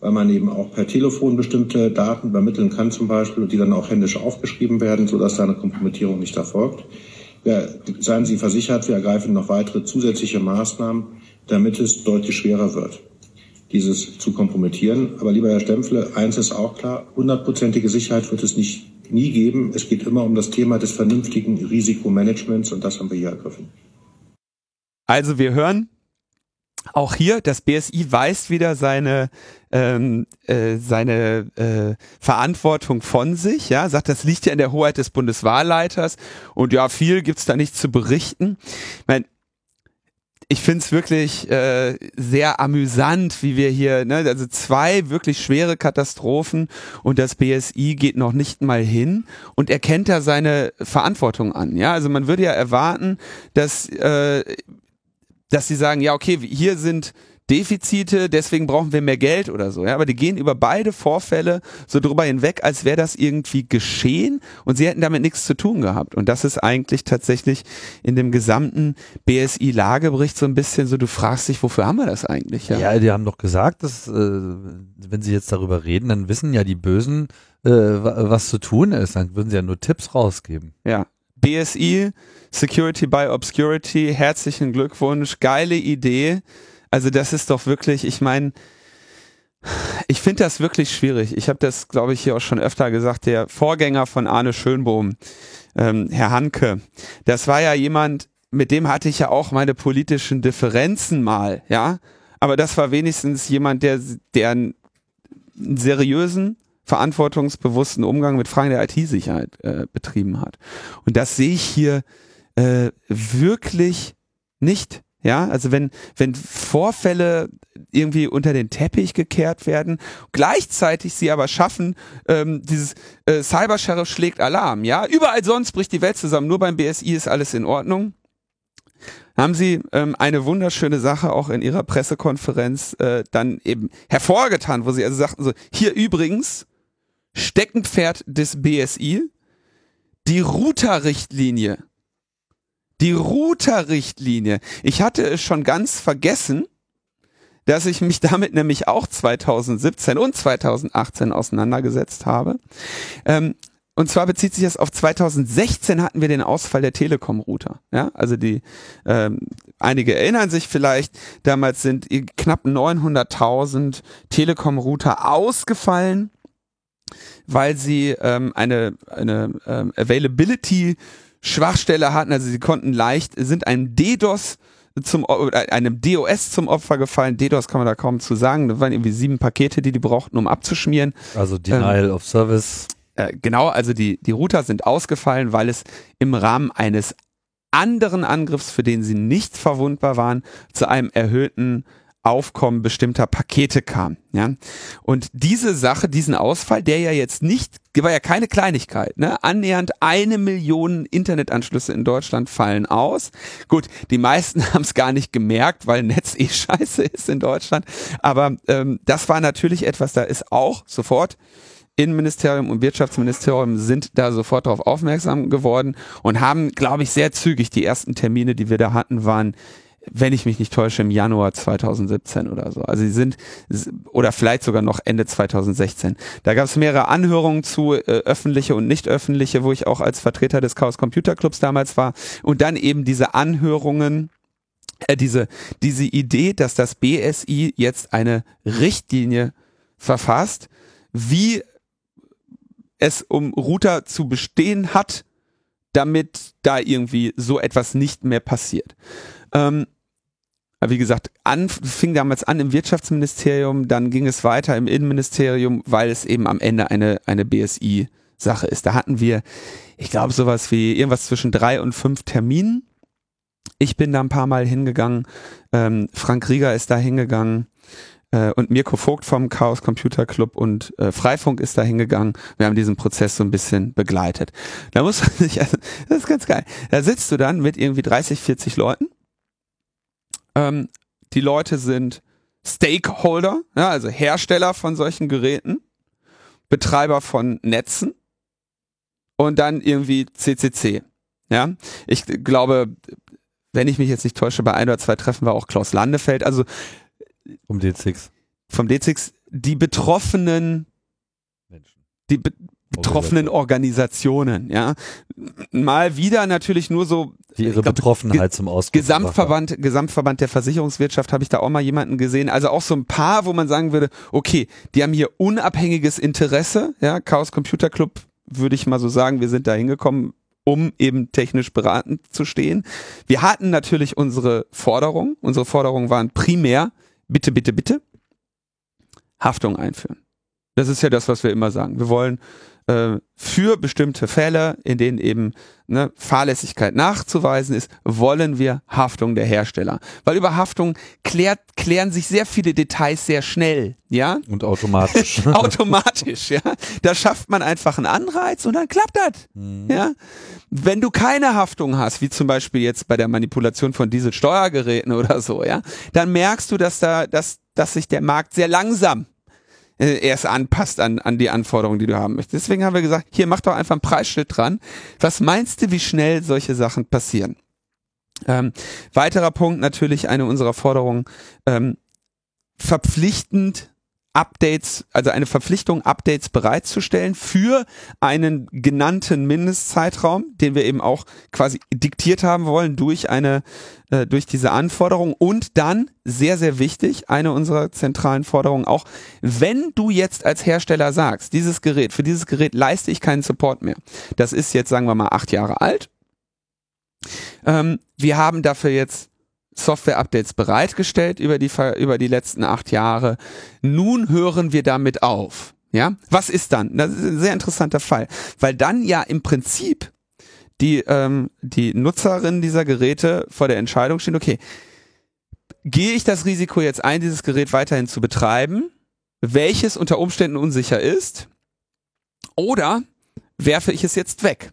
weil man eben auch per Telefon bestimmte Daten übermitteln kann zum Beispiel und die dann auch händisch aufgeschrieben werden, sodass da eine Kompromittierung nicht erfolgt. Ja, seien Sie versichert, wir ergreifen noch weitere zusätzliche Maßnahmen damit es deutlich schwerer wird, dieses zu kompromittieren. Aber lieber Herr Stempfle, eins ist auch klar, hundertprozentige Sicherheit wird es nicht, nie geben. Es geht immer um das Thema des vernünftigen Risikomanagements und das haben wir hier ergriffen. Also wir hören, auch hier, das BSI weist wieder seine ähm, äh, seine äh, Verantwortung von sich, ja, sagt, das liegt ja in der Hoheit des Bundeswahlleiters und ja, viel gibt's da nicht zu berichten. Ich meine, ich finde es wirklich äh, sehr amüsant, wie wir hier, ne, also zwei wirklich schwere Katastrophen und das BSI geht noch nicht mal hin und erkennt da seine Verantwortung an. Ja, also man würde ja erwarten, dass, äh, dass sie sagen, ja, okay, hier sind Defizite, deswegen brauchen wir mehr Geld oder so. Ja, aber die gehen über beide Vorfälle so drüber hinweg, als wäre das irgendwie geschehen und sie hätten damit nichts zu tun gehabt. Und das ist eigentlich tatsächlich in dem gesamten BSI-Lagebericht so ein bisschen so, du fragst dich, wofür haben wir das eigentlich? Ja, ja die haben doch gesagt, dass, äh, wenn sie jetzt darüber reden, dann wissen ja die Bösen, äh, was zu tun ist. Dann würden sie ja nur Tipps rausgeben. Ja. BSI, Security by Obscurity, herzlichen Glückwunsch, geile Idee. Also das ist doch wirklich, ich meine, ich finde das wirklich schwierig. Ich habe das, glaube ich, hier auch schon öfter gesagt. Der Vorgänger von Arne Schönbohm, ähm, Herr Hanke, das war ja jemand, mit dem hatte ich ja auch meine politischen Differenzen mal, ja. Aber das war wenigstens jemand, der, der einen seriösen, verantwortungsbewussten Umgang mit Fragen der IT-Sicherheit äh, betrieben hat. Und das sehe ich hier äh, wirklich nicht. Ja, also wenn, wenn Vorfälle irgendwie unter den Teppich gekehrt werden, gleichzeitig sie aber schaffen, ähm, dieses äh, Cyber-Sheriff schlägt Alarm, ja, überall sonst bricht die Welt zusammen, nur beim BSI ist alles in Ordnung. Haben Sie ähm, eine wunderschöne Sache auch in Ihrer Pressekonferenz äh, dann eben hervorgetan, wo Sie also sagten so, hier übrigens Steckenpferd des BSI, die Router-Richtlinie die Router-Richtlinie. Ich hatte es schon ganz vergessen, dass ich mich damit nämlich auch 2017 und 2018 auseinandergesetzt habe. Ähm, und zwar bezieht sich das auf 2016 hatten wir den Ausfall der Telekom-Router. Ja, also die ähm, einige erinnern sich vielleicht. Damals sind knapp 900.000 Telekom-Router ausgefallen, weil sie ähm, eine eine ähm, Availability Schwachstelle hatten, also sie konnten leicht, sind einem DDoS zum einem DOS zum Opfer gefallen. DDoS kann man da kaum zu sagen. Das waren irgendwie sieben Pakete, die die brauchten, um abzuschmieren. Also Denial ähm, of Service. Äh, genau, also die, die Router sind ausgefallen, weil es im Rahmen eines anderen Angriffs, für den sie nicht verwundbar waren, zu einem erhöhten Aufkommen bestimmter Pakete kam. Ja? Und diese Sache, diesen Ausfall, der ja jetzt nicht, war ja keine Kleinigkeit, ne? annähernd eine Million Internetanschlüsse in Deutschland fallen aus. Gut, die meisten haben es gar nicht gemerkt, weil Netz eh scheiße ist in Deutschland. Aber ähm, das war natürlich etwas, da ist auch sofort Innenministerium und Wirtschaftsministerium sind da sofort darauf aufmerksam geworden und haben, glaube ich, sehr zügig die ersten Termine, die wir da hatten, waren wenn ich mich nicht täusche, im Januar 2017 oder so. Also sie sind, oder vielleicht sogar noch Ende 2016. Da gab es mehrere Anhörungen zu, äh, öffentliche und nicht öffentliche, wo ich auch als Vertreter des Chaos Computer Clubs damals war. Und dann eben diese Anhörungen, äh, diese, diese Idee, dass das BSI jetzt eine Richtlinie verfasst, wie es um Router zu bestehen hat, damit da irgendwie so etwas nicht mehr passiert. Ähm, wie gesagt, an, fing damals an im Wirtschaftsministerium, dann ging es weiter im Innenministerium, weil es eben am Ende eine, eine BSI-Sache ist. Da hatten wir, ich glaube, sowas wie irgendwas zwischen drei und fünf Terminen. Ich bin da ein paar Mal hingegangen, ähm, Frank Rieger ist da hingegangen, äh, und Mirko Vogt vom Chaos Computer Club und äh, Freifunk ist da hingegangen. Wir haben diesen Prozess so ein bisschen begleitet. Da muss man sich, also, das ist ganz geil. Da sitzt du dann mit irgendwie 30, 40 Leuten. Ähm, die Leute sind Stakeholder, ja, also Hersteller von solchen Geräten, Betreiber von Netzen und dann irgendwie CCC. Ja, ich glaube, wenn ich mich jetzt nicht täusche, bei ein oder zwei Treffen war auch Klaus Landefeld. Also um D6. Vom D6, die betroffenen Menschen. Die betroffenen Organisationen, ja. Mal wieder natürlich nur so die ihre glaub, Betroffenheit zum Ausdruck Gesamtverband, Gesamtverband der Versicherungswirtschaft habe ich da auch mal jemanden gesehen. Also auch so ein paar, wo man sagen würde, okay, die haben hier unabhängiges Interesse, ja, Chaos Computer Club würde ich mal so sagen, wir sind da hingekommen, um eben technisch beratend zu stehen. Wir hatten natürlich unsere Forderungen. Unsere Forderungen waren primär, bitte, bitte, bitte, Haftung einführen. Das ist ja das, was wir immer sagen. Wir wollen äh, für bestimmte Fälle, in denen eben ne, Fahrlässigkeit nachzuweisen ist, wollen wir Haftung der Hersteller. Weil über Haftung klärt, klären sich sehr viele Details sehr schnell, ja? Und automatisch. automatisch, ja. Da schafft man einfach einen Anreiz und dann klappt das, mhm. ja. Wenn du keine Haftung hast, wie zum Beispiel jetzt bei der Manipulation von Dieselsteuergeräten oder so, ja, dann merkst du, dass da, dass, dass sich der Markt sehr langsam äh, erst anpasst an, an die Anforderungen, die du haben möchtest. Deswegen haben wir gesagt, hier mach doch einfach ein Preisschild dran. Was meinst du, wie schnell solche Sachen passieren? Ähm, weiterer Punkt natürlich eine unserer Forderungen, ähm, verpflichtend Updates, also eine Verpflichtung, Updates bereitzustellen für einen genannten Mindestzeitraum, den wir eben auch quasi diktiert haben wollen durch eine, äh, durch diese Anforderung und dann, sehr, sehr wichtig, eine unserer zentralen Forderungen auch, wenn du jetzt als Hersteller sagst, dieses Gerät, für dieses Gerät leiste ich keinen Support mehr. Das ist jetzt, sagen wir mal, acht Jahre alt. Ähm, wir haben dafür jetzt Software-Updates bereitgestellt über die, über die letzten acht Jahre. Nun hören wir damit auf. Ja, was ist dann? Das ist ein sehr interessanter Fall, weil dann ja im Prinzip die, ähm, die Nutzerinnen dieser Geräte vor der Entscheidung stehen, okay, gehe ich das Risiko jetzt ein, dieses Gerät weiterhin zu betreiben, welches unter Umständen unsicher ist, oder werfe ich es jetzt weg?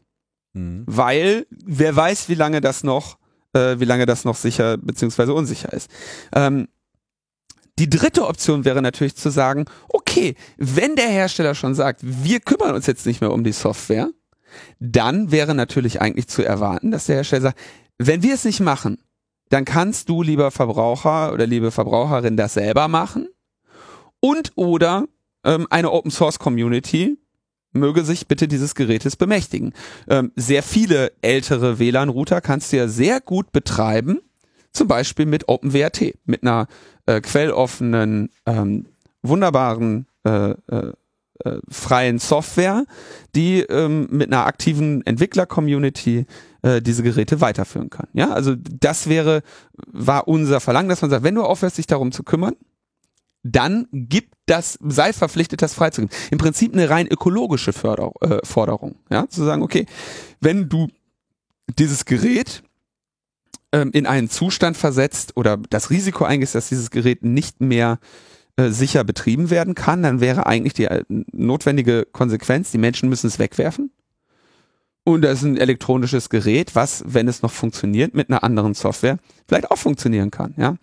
Mhm. Weil wer weiß, wie lange das noch äh, wie lange das noch sicher bzw. unsicher ist. Ähm, die dritte Option wäre natürlich zu sagen, okay, wenn der Hersteller schon sagt, wir kümmern uns jetzt nicht mehr um die Software, dann wäre natürlich eigentlich zu erwarten, dass der Hersteller sagt, wenn wir es nicht machen, dann kannst du, lieber Verbraucher oder liebe Verbraucherin, das selber machen und oder ähm, eine Open Source Community möge sich bitte dieses Gerätes bemächtigen. Ähm, sehr viele ältere WLAN-Router kannst du ja sehr gut betreiben, zum Beispiel mit OpenWRT, mit einer äh, quelloffenen, ähm, wunderbaren äh, äh, äh, freien Software, die ähm, mit einer aktiven Entwickler-Community äh, diese Geräte weiterführen kann. Ja, also das wäre, war unser Verlangen, dass man sagt, wenn du aufhörst, dich darum zu kümmern, dann gibt das, sei verpflichtet, das freizugeben. Im Prinzip eine rein ökologische Förder, äh, Forderung. Ja, zu sagen, okay, wenn du dieses Gerät ähm, in einen Zustand versetzt oder das Risiko eingehst, dass dieses Gerät nicht mehr äh, sicher betrieben werden kann, dann wäre eigentlich die äh, notwendige Konsequenz, die Menschen müssen es wegwerfen. Und das ist ein elektronisches Gerät, was, wenn es noch funktioniert, mit einer anderen Software vielleicht auch funktionieren kann. Ja?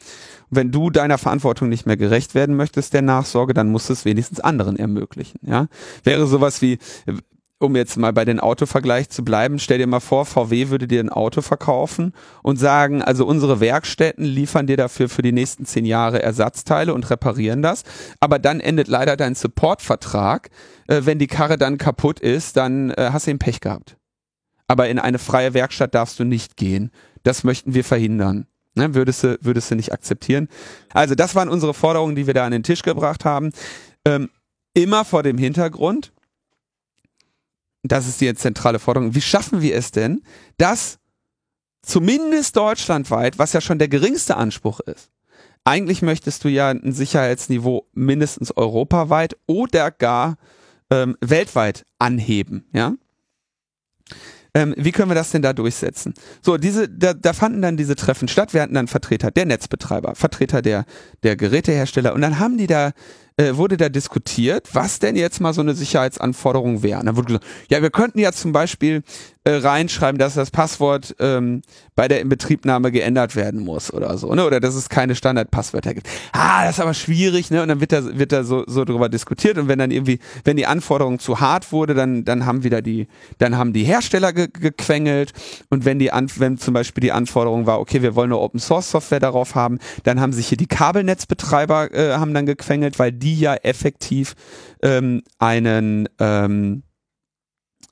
Wenn du deiner Verantwortung nicht mehr gerecht werden möchtest, der Nachsorge, dann musst du es wenigstens anderen ermöglichen. Ja? Wäre sowas wie, um jetzt mal bei den Autovergleich zu bleiben, stell dir mal vor, VW würde dir ein Auto verkaufen und sagen, also unsere Werkstätten liefern dir dafür für die nächsten zehn Jahre Ersatzteile und reparieren das, aber dann endet leider dein Supportvertrag. Äh, wenn die Karre dann kaputt ist, dann äh, hast du eben Pech gehabt aber in eine freie Werkstatt darfst du nicht gehen. Das möchten wir verhindern. Ne, würdest, du, würdest du nicht akzeptieren. Also das waren unsere Forderungen, die wir da an den Tisch gebracht haben. Ähm, immer vor dem Hintergrund, das ist die zentrale Forderung, wie schaffen wir es denn, dass zumindest deutschlandweit, was ja schon der geringste Anspruch ist, eigentlich möchtest du ja ein Sicherheitsniveau mindestens europaweit oder gar ähm, weltweit anheben, ja? Ähm, wie können wir das denn da durchsetzen? So, diese, da, da fanden dann diese Treffen statt. Wir hatten dann Vertreter der Netzbetreiber, Vertreter der, der Gerätehersteller und dann haben die da äh, wurde da diskutiert, was denn jetzt mal so eine Sicherheitsanforderung wäre. Dann wurde gesagt, ja, wir könnten ja zum Beispiel äh, reinschreiben, dass das Passwort ähm, bei der Inbetriebnahme geändert werden muss oder so, ne? Oder dass es keine Standardpasswörter gibt. Ah, das ist aber schwierig, ne? Und dann wird da, wird da so, so drüber diskutiert und wenn dann irgendwie, wenn die Anforderung zu hart wurde, dann, dann haben wieder die, dann haben die Hersteller ge gequengelt und wenn die, wenn zum Beispiel die Anforderung war, okay, wir wollen eine Open Source Software darauf haben, dann haben sich hier die Kabelnetzbetreiber äh, haben dann gequengelt, weil die die ja effektiv ähm, einen, ähm,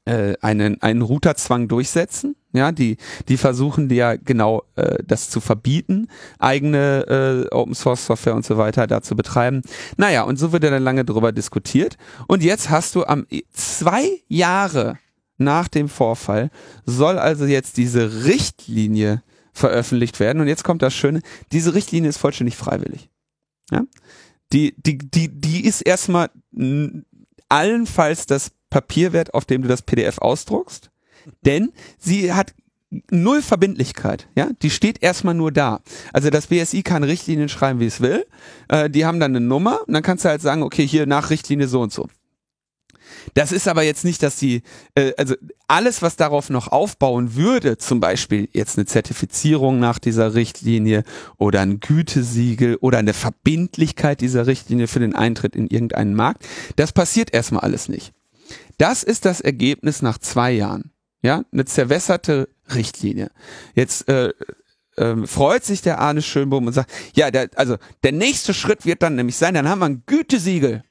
äh, einen, einen Routerzwang durchsetzen. Ja, die, die versuchen ja genau äh, das zu verbieten, eigene äh, Open Source Software und so weiter da zu betreiben. Naja, und so wird ja dann lange drüber diskutiert. Und jetzt hast du am zwei Jahre nach dem Vorfall soll also jetzt diese Richtlinie veröffentlicht werden. Und jetzt kommt das Schöne, diese Richtlinie ist vollständig freiwillig. Ja? Die, die, die, die ist erstmal allenfalls das Papierwert, auf dem du das PDF ausdruckst, denn sie hat null Verbindlichkeit, ja, die steht erstmal nur da. Also das BSI kann Richtlinien schreiben, wie es will. Äh, die haben dann eine Nummer und dann kannst du halt sagen, okay, hier nach Richtlinie so und so. Das ist aber jetzt nicht, dass die, äh, also alles, was darauf noch aufbauen würde, zum Beispiel jetzt eine Zertifizierung nach dieser Richtlinie oder ein Gütesiegel oder eine Verbindlichkeit dieser Richtlinie für den Eintritt in irgendeinen Markt, das passiert erstmal alles nicht. Das ist das Ergebnis nach zwei Jahren. Ja, eine zerwässerte Richtlinie. Jetzt äh, ähm, freut sich der Arne Schönbohm und sagt, ja, der, also der nächste Schritt wird dann nämlich sein, dann haben wir ein Gütesiegel.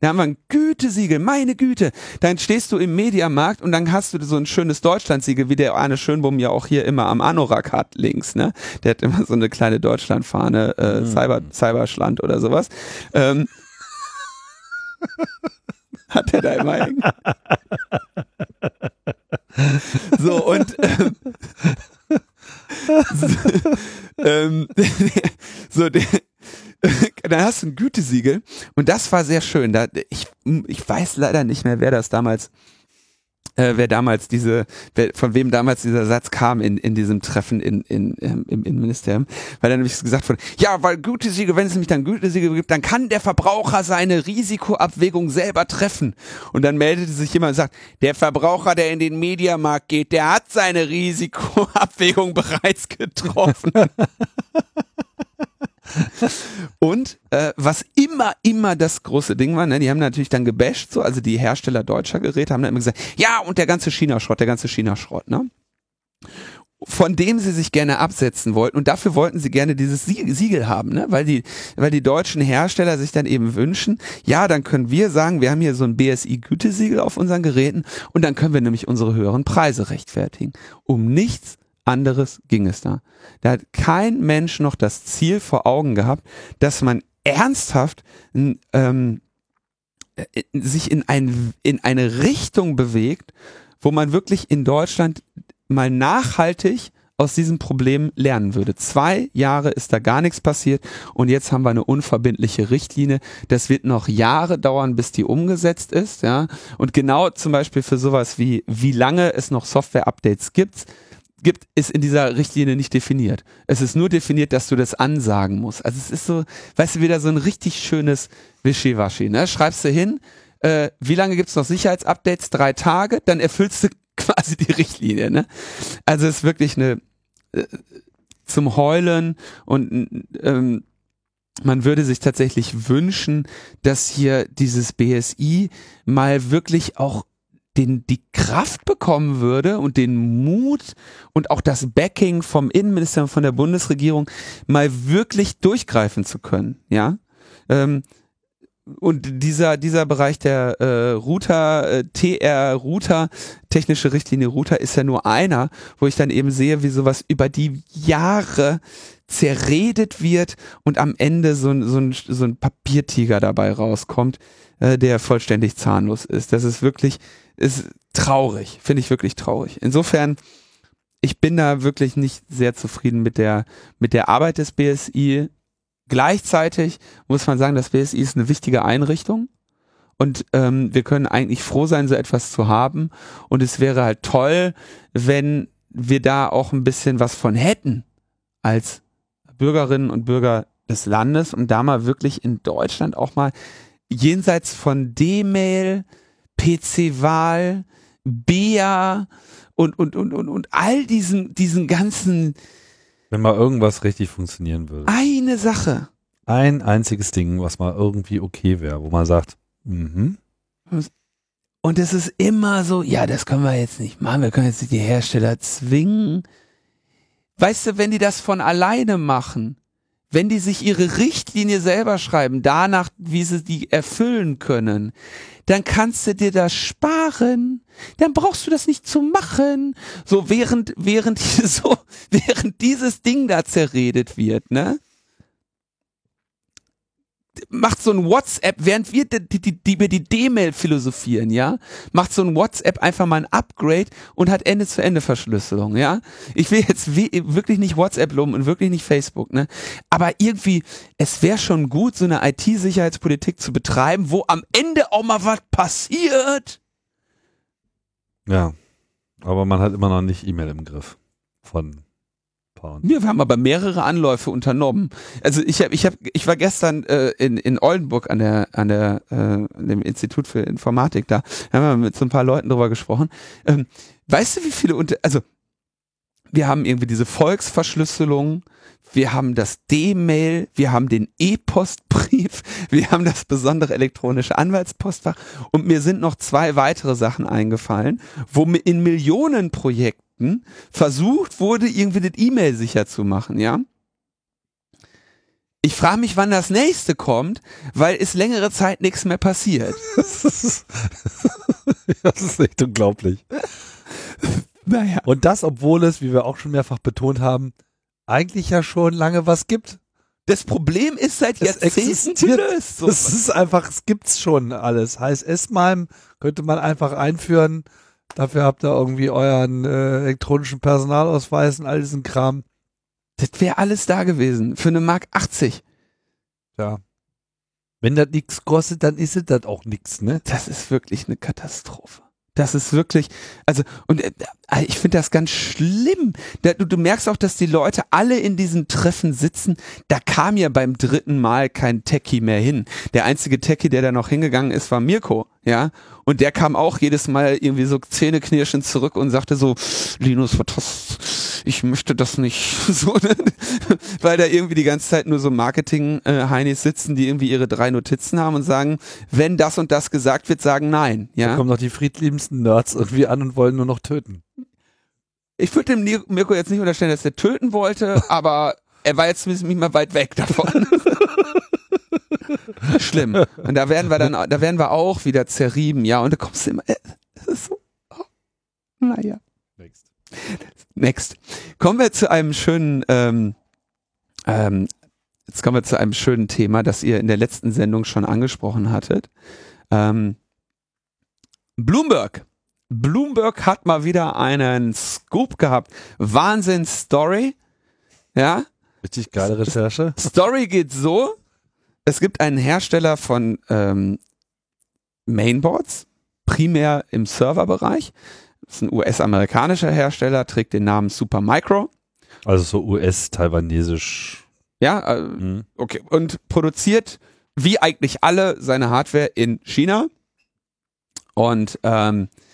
Da haben wir ein Gütesiegel, meine Güte. Dann stehst du im Mediamarkt und dann hast du so ein schönes Deutschlandsiegel, wie der Arne Schönbohm ja auch hier immer am Anorak hat, links, ne? Der hat immer so eine kleine Deutschlandfahne, äh, mhm. Cyber, Cyberschland oder sowas. Ähm, hat er da immer hängen. so, und ähm, so, ähm, so der, dann hast du ein Gütesiegel und das war sehr schön. Da, ich, ich weiß leider nicht mehr, wer das damals äh, wer damals diese, wer, von wem damals dieser Satz kam in, in diesem Treffen in, in, ähm, im Innenministerium, weil dann nämlich gesagt wurde, ja, weil Gütesiegel, wenn es nämlich dann Gütesiegel gibt, dann kann der Verbraucher seine Risikoabwägung selber treffen. Und dann meldete sich jemand und sagt, der Verbraucher, der in den Mediamarkt geht, der hat seine Risikoabwägung bereits getroffen. Und äh, was immer, immer das große Ding war, ne, die haben natürlich dann gebasht, so, also die Hersteller deutscher Geräte haben dann immer gesagt, ja, und der ganze China-Schrott, der ganze China-Schrott, ne? Von dem sie sich gerne absetzen wollten und dafür wollten sie gerne dieses Siegel haben, ne? weil die, weil die deutschen Hersteller sich dann eben wünschen, ja, dann können wir sagen, wir haben hier so ein BSI-Gütesiegel auf unseren Geräten und dann können wir nämlich unsere höheren Preise rechtfertigen. Um nichts anderes ging es da. Da hat kein Mensch noch das Ziel vor Augen gehabt, dass man ernsthaft ähm, äh, sich in, ein, in eine Richtung bewegt, wo man wirklich in Deutschland mal nachhaltig aus diesem Problem lernen würde. Zwei Jahre ist da gar nichts passiert und jetzt haben wir eine unverbindliche Richtlinie. Das wird noch Jahre dauern, bis die umgesetzt ist, ja. Und genau zum Beispiel für sowas wie, wie lange es noch Software-Updates gibt, gibt, ist in dieser Richtlinie nicht definiert. Es ist nur definiert, dass du das ansagen musst. Also es ist so, weißt du, wieder so ein richtig schönes Wischiwaschi. Ne? Schreibst du hin, äh, wie lange gibt's noch Sicherheitsupdates? Drei Tage, dann erfüllst du quasi die Richtlinie. Ne? Also es ist wirklich eine äh, zum Heulen und ähm, man würde sich tatsächlich wünschen, dass hier dieses BSI mal wirklich auch den, die Kraft bekommen würde und den Mut und auch das Backing vom Innenminister und von der Bundesregierung mal wirklich durchgreifen zu können, ja. Ähm, und dieser dieser Bereich der äh, Router äh, TR Router technische Richtlinie Router ist ja nur einer, wo ich dann eben sehe, wie sowas über die Jahre zerredet wird und am Ende so ein so ein, so ein Papiertiger dabei rauskommt, äh, der vollständig zahnlos ist. Das ist wirklich ist traurig, finde ich wirklich traurig. Insofern ich bin da wirklich nicht sehr zufrieden mit der mit der Arbeit des BSI Gleichzeitig muss man sagen, das BSI ist eine wichtige Einrichtung und ähm, wir können eigentlich froh sein, so etwas zu haben. Und es wäre halt toll, wenn wir da auch ein bisschen was von hätten als Bürgerinnen und Bürger des Landes und da mal wirklich in Deutschland auch mal jenseits von D-Mail, PC-Wahl, BEA und, und, und, und, und all diesen, diesen ganzen wenn mal irgendwas richtig funktionieren würde. Eine Sache. Ein einziges Ding, was mal irgendwie okay wäre, wo man sagt, mhm. Und es ist immer so, ja, das können wir jetzt nicht machen, wir können jetzt nicht die Hersteller zwingen. Weißt du, wenn die das von alleine machen, wenn die sich ihre Richtlinie selber schreiben, danach, wie sie die erfüllen können, dann kannst du dir das sparen. Dann brauchst du das nicht zu machen. So während, während, so, während dieses Ding da zerredet wird, ne? Macht so ein WhatsApp, während wir die, die, die, über die D-Mail philosophieren, ja, macht so ein WhatsApp einfach mal ein Upgrade und hat Ende-zu-Ende-Verschlüsselung, ja. Ich will jetzt wirklich nicht WhatsApp loben und wirklich nicht Facebook, ne. Aber irgendwie, es wäre schon gut, so eine IT-Sicherheitspolitik zu betreiben, wo am Ende auch mal was passiert. Ja, aber man hat immer noch nicht E-Mail im Griff von Pound. Wir haben aber mehrere Anläufe unternommen. Also ich habe, ich habe, ich war gestern äh, in in Oldenburg an der an der äh, dem Institut für Informatik da, haben wir mit so ein paar Leuten drüber gesprochen. Ähm, weißt du, wie viele unter, also wir haben irgendwie diese Volksverschlüsselung, wir haben das D-Mail, wir haben den E-Postbrief, wir haben das besondere elektronische Anwaltspostfach und mir sind noch zwei weitere Sachen eingefallen, wo in Millionenprojekten Projekten versucht wurde, irgendwie das E-Mail sicher zu machen, ja. Ich frage mich, wann das nächste kommt, weil ist längere Zeit nichts mehr passiert. das, ist, das ist echt unglaublich. Naja. Und das, obwohl es, wie wir auch schon mehrfach betont haben, eigentlich ja schon lange was gibt. Das Problem ist seit Jahrzehnten gelöst. Es ist einfach, es gibt's schon alles. Heißt, S-MIME könnte man einfach einführen Dafür habt ihr irgendwie euren äh, elektronischen Personalausweis und all diesen Kram. Das wäre alles da gewesen. Für eine Mark 80. Ja. Wenn das nichts kostet, dann ist es das auch nichts, ne? Das ist wirklich eine Katastrophe. Das ist wirklich, also, und äh, ich finde das ganz schlimm. Da, du, du merkst auch, dass die Leute alle in diesen Treffen sitzen. Da kam ja beim dritten Mal kein Techie mehr hin. Der einzige Techie, der da noch hingegangen ist, war Mirko, ja. Und der kam auch jedes Mal irgendwie so zähneknirschend zurück und sagte so, Linus, was, ich möchte das nicht. So, ne? Weil da irgendwie die ganze Zeit nur so Marketing-Heinis sitzen, die irgendwie ihre drei Notizen haben und sagen, wenn das und das gesagt wird, sagen nein. Ja? Da kommen doch die friedliebsten Nerds irgendwie an und wollen nur noch töten. Ich würde dem Mirko jetzt nicht unterstellen, dass er töten wollte, aber er war jetzt zumindest nicht mal weit weg davon. Schlimm. Und da werden wir dann, da werden wir auch wieder zerrieben, ja. Und da kommst du immer, äh, so, oh, naja. Next. Next. Kommen wir zu einem schönen, ähm, ähm, jetzt kommen wir zu einem schönen Thema, das ihr in der letzten Sendung schon angesprochen hattet. Ähm, Bloomberg. Bloomberg hat mal wieder einen Scoop gehabt. Wahnsinn-Story. Ja. Richtig geile Recherche. Story geht so. Es gibt einen Hersteller von ähm, Mainboards, primär im Serverbereich. Das ist ein US-amerikanischer Hersteller, trägt den Namen Supermicro. Also so US-taiwanesisch. Ja, äh, mhm. okay. Und produziert wie eigentlich alle seine Hardware in China. Und ähm, äh,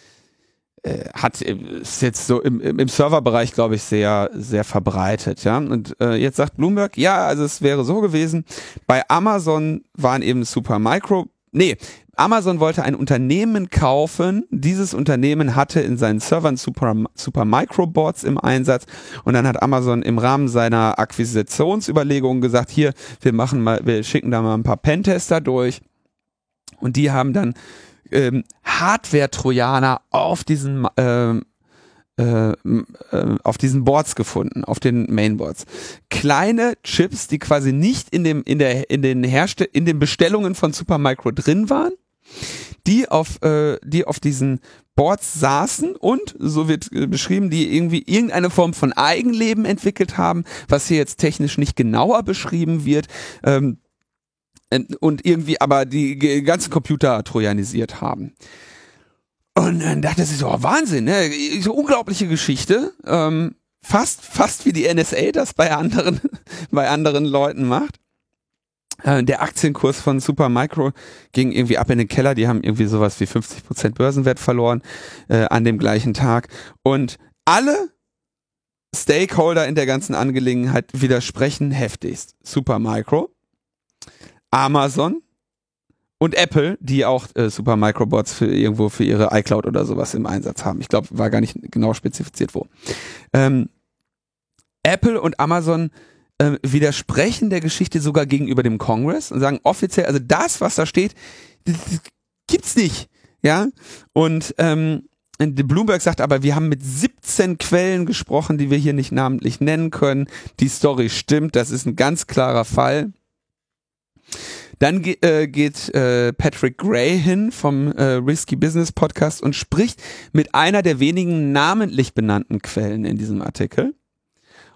hat ist jetzt so im, im Serverbereich, glaube ich, sehr, sehr verbreitet, ja. Und äh, jetzt sagt Bloomberg, ja, also es wäre so gewesen, bei Amazon waren eben Supermicro, nee, Amazon wollte ein Unternehmen kaufen. Dieses Unternehmen hatte in seinen Servern Super, Super Microboards im Einsatz. Und dann hat Amazon im Rahmen seiner Akquisitionsüberlegungen gesagt, hier, wir machen mal, wir schicken da mal ein paar Pentester durch. Und die haben dann ähm, Hardware-Trojaner auf diesen ähm, äh, äh, auf diesen Boards gefunden, auf den Mainboards. Kleine Chips, die quasi nicht in dem in der in den Herste in den Bestellungen von Supermicro drin waren, die auf äh, die auf diesen Boards saßen und so wird äh, beschrieben, die irgendwie irgendeine Form von Eigenleben entwickelt haben, was hier jetzt technisch nicht genauer beschrieben wird. Ähm, und irgendwie aber die ganzen Computer trojanisiert haben. Und dann dachte sie so, oh, Wahnsinn, ne? So unglaubliche Geschichte. Ähm, fast, fast wie die NSA das bei anderen, bei anderen Leuten macht. Äh, der Aktienkurs von Supermicro ging irgendwie ab in den Keller. Die haben irgendwie sowas wie 50 Prozent Börsenwert verloren äh, an dem gleichen Tag. Und alle Stakeholder in der ganzen Angelegenheit widersprechen heftigst. Supermicro, Amazon und Apple, die auch äh, Super Microbots für irgendwo für ihre iCloud oder sowas im Einsatz haben. Ich glaube, war gar nicht genau spezifiziert wo. Ähm, Apple und Amazon äh, widersprechen der Geschichte sogar gegenüber dem Congress und sagen offiziell, also das, was da steht, das, das gibt's nicht. Ja. Und ähm, Bloomberg sagt aber, wir haben mit 17 Quellen gesprochen, die wir hier nicht namentlich nennen können. Die Story stimmt, das ist ein ganz klarer Fall. Dann ge äh, geht äh, Patrick Gray hin vom äh, Risky Business Podcast und spricht mit einer der wenigen namentlich benannten Quellen in diesem Artikel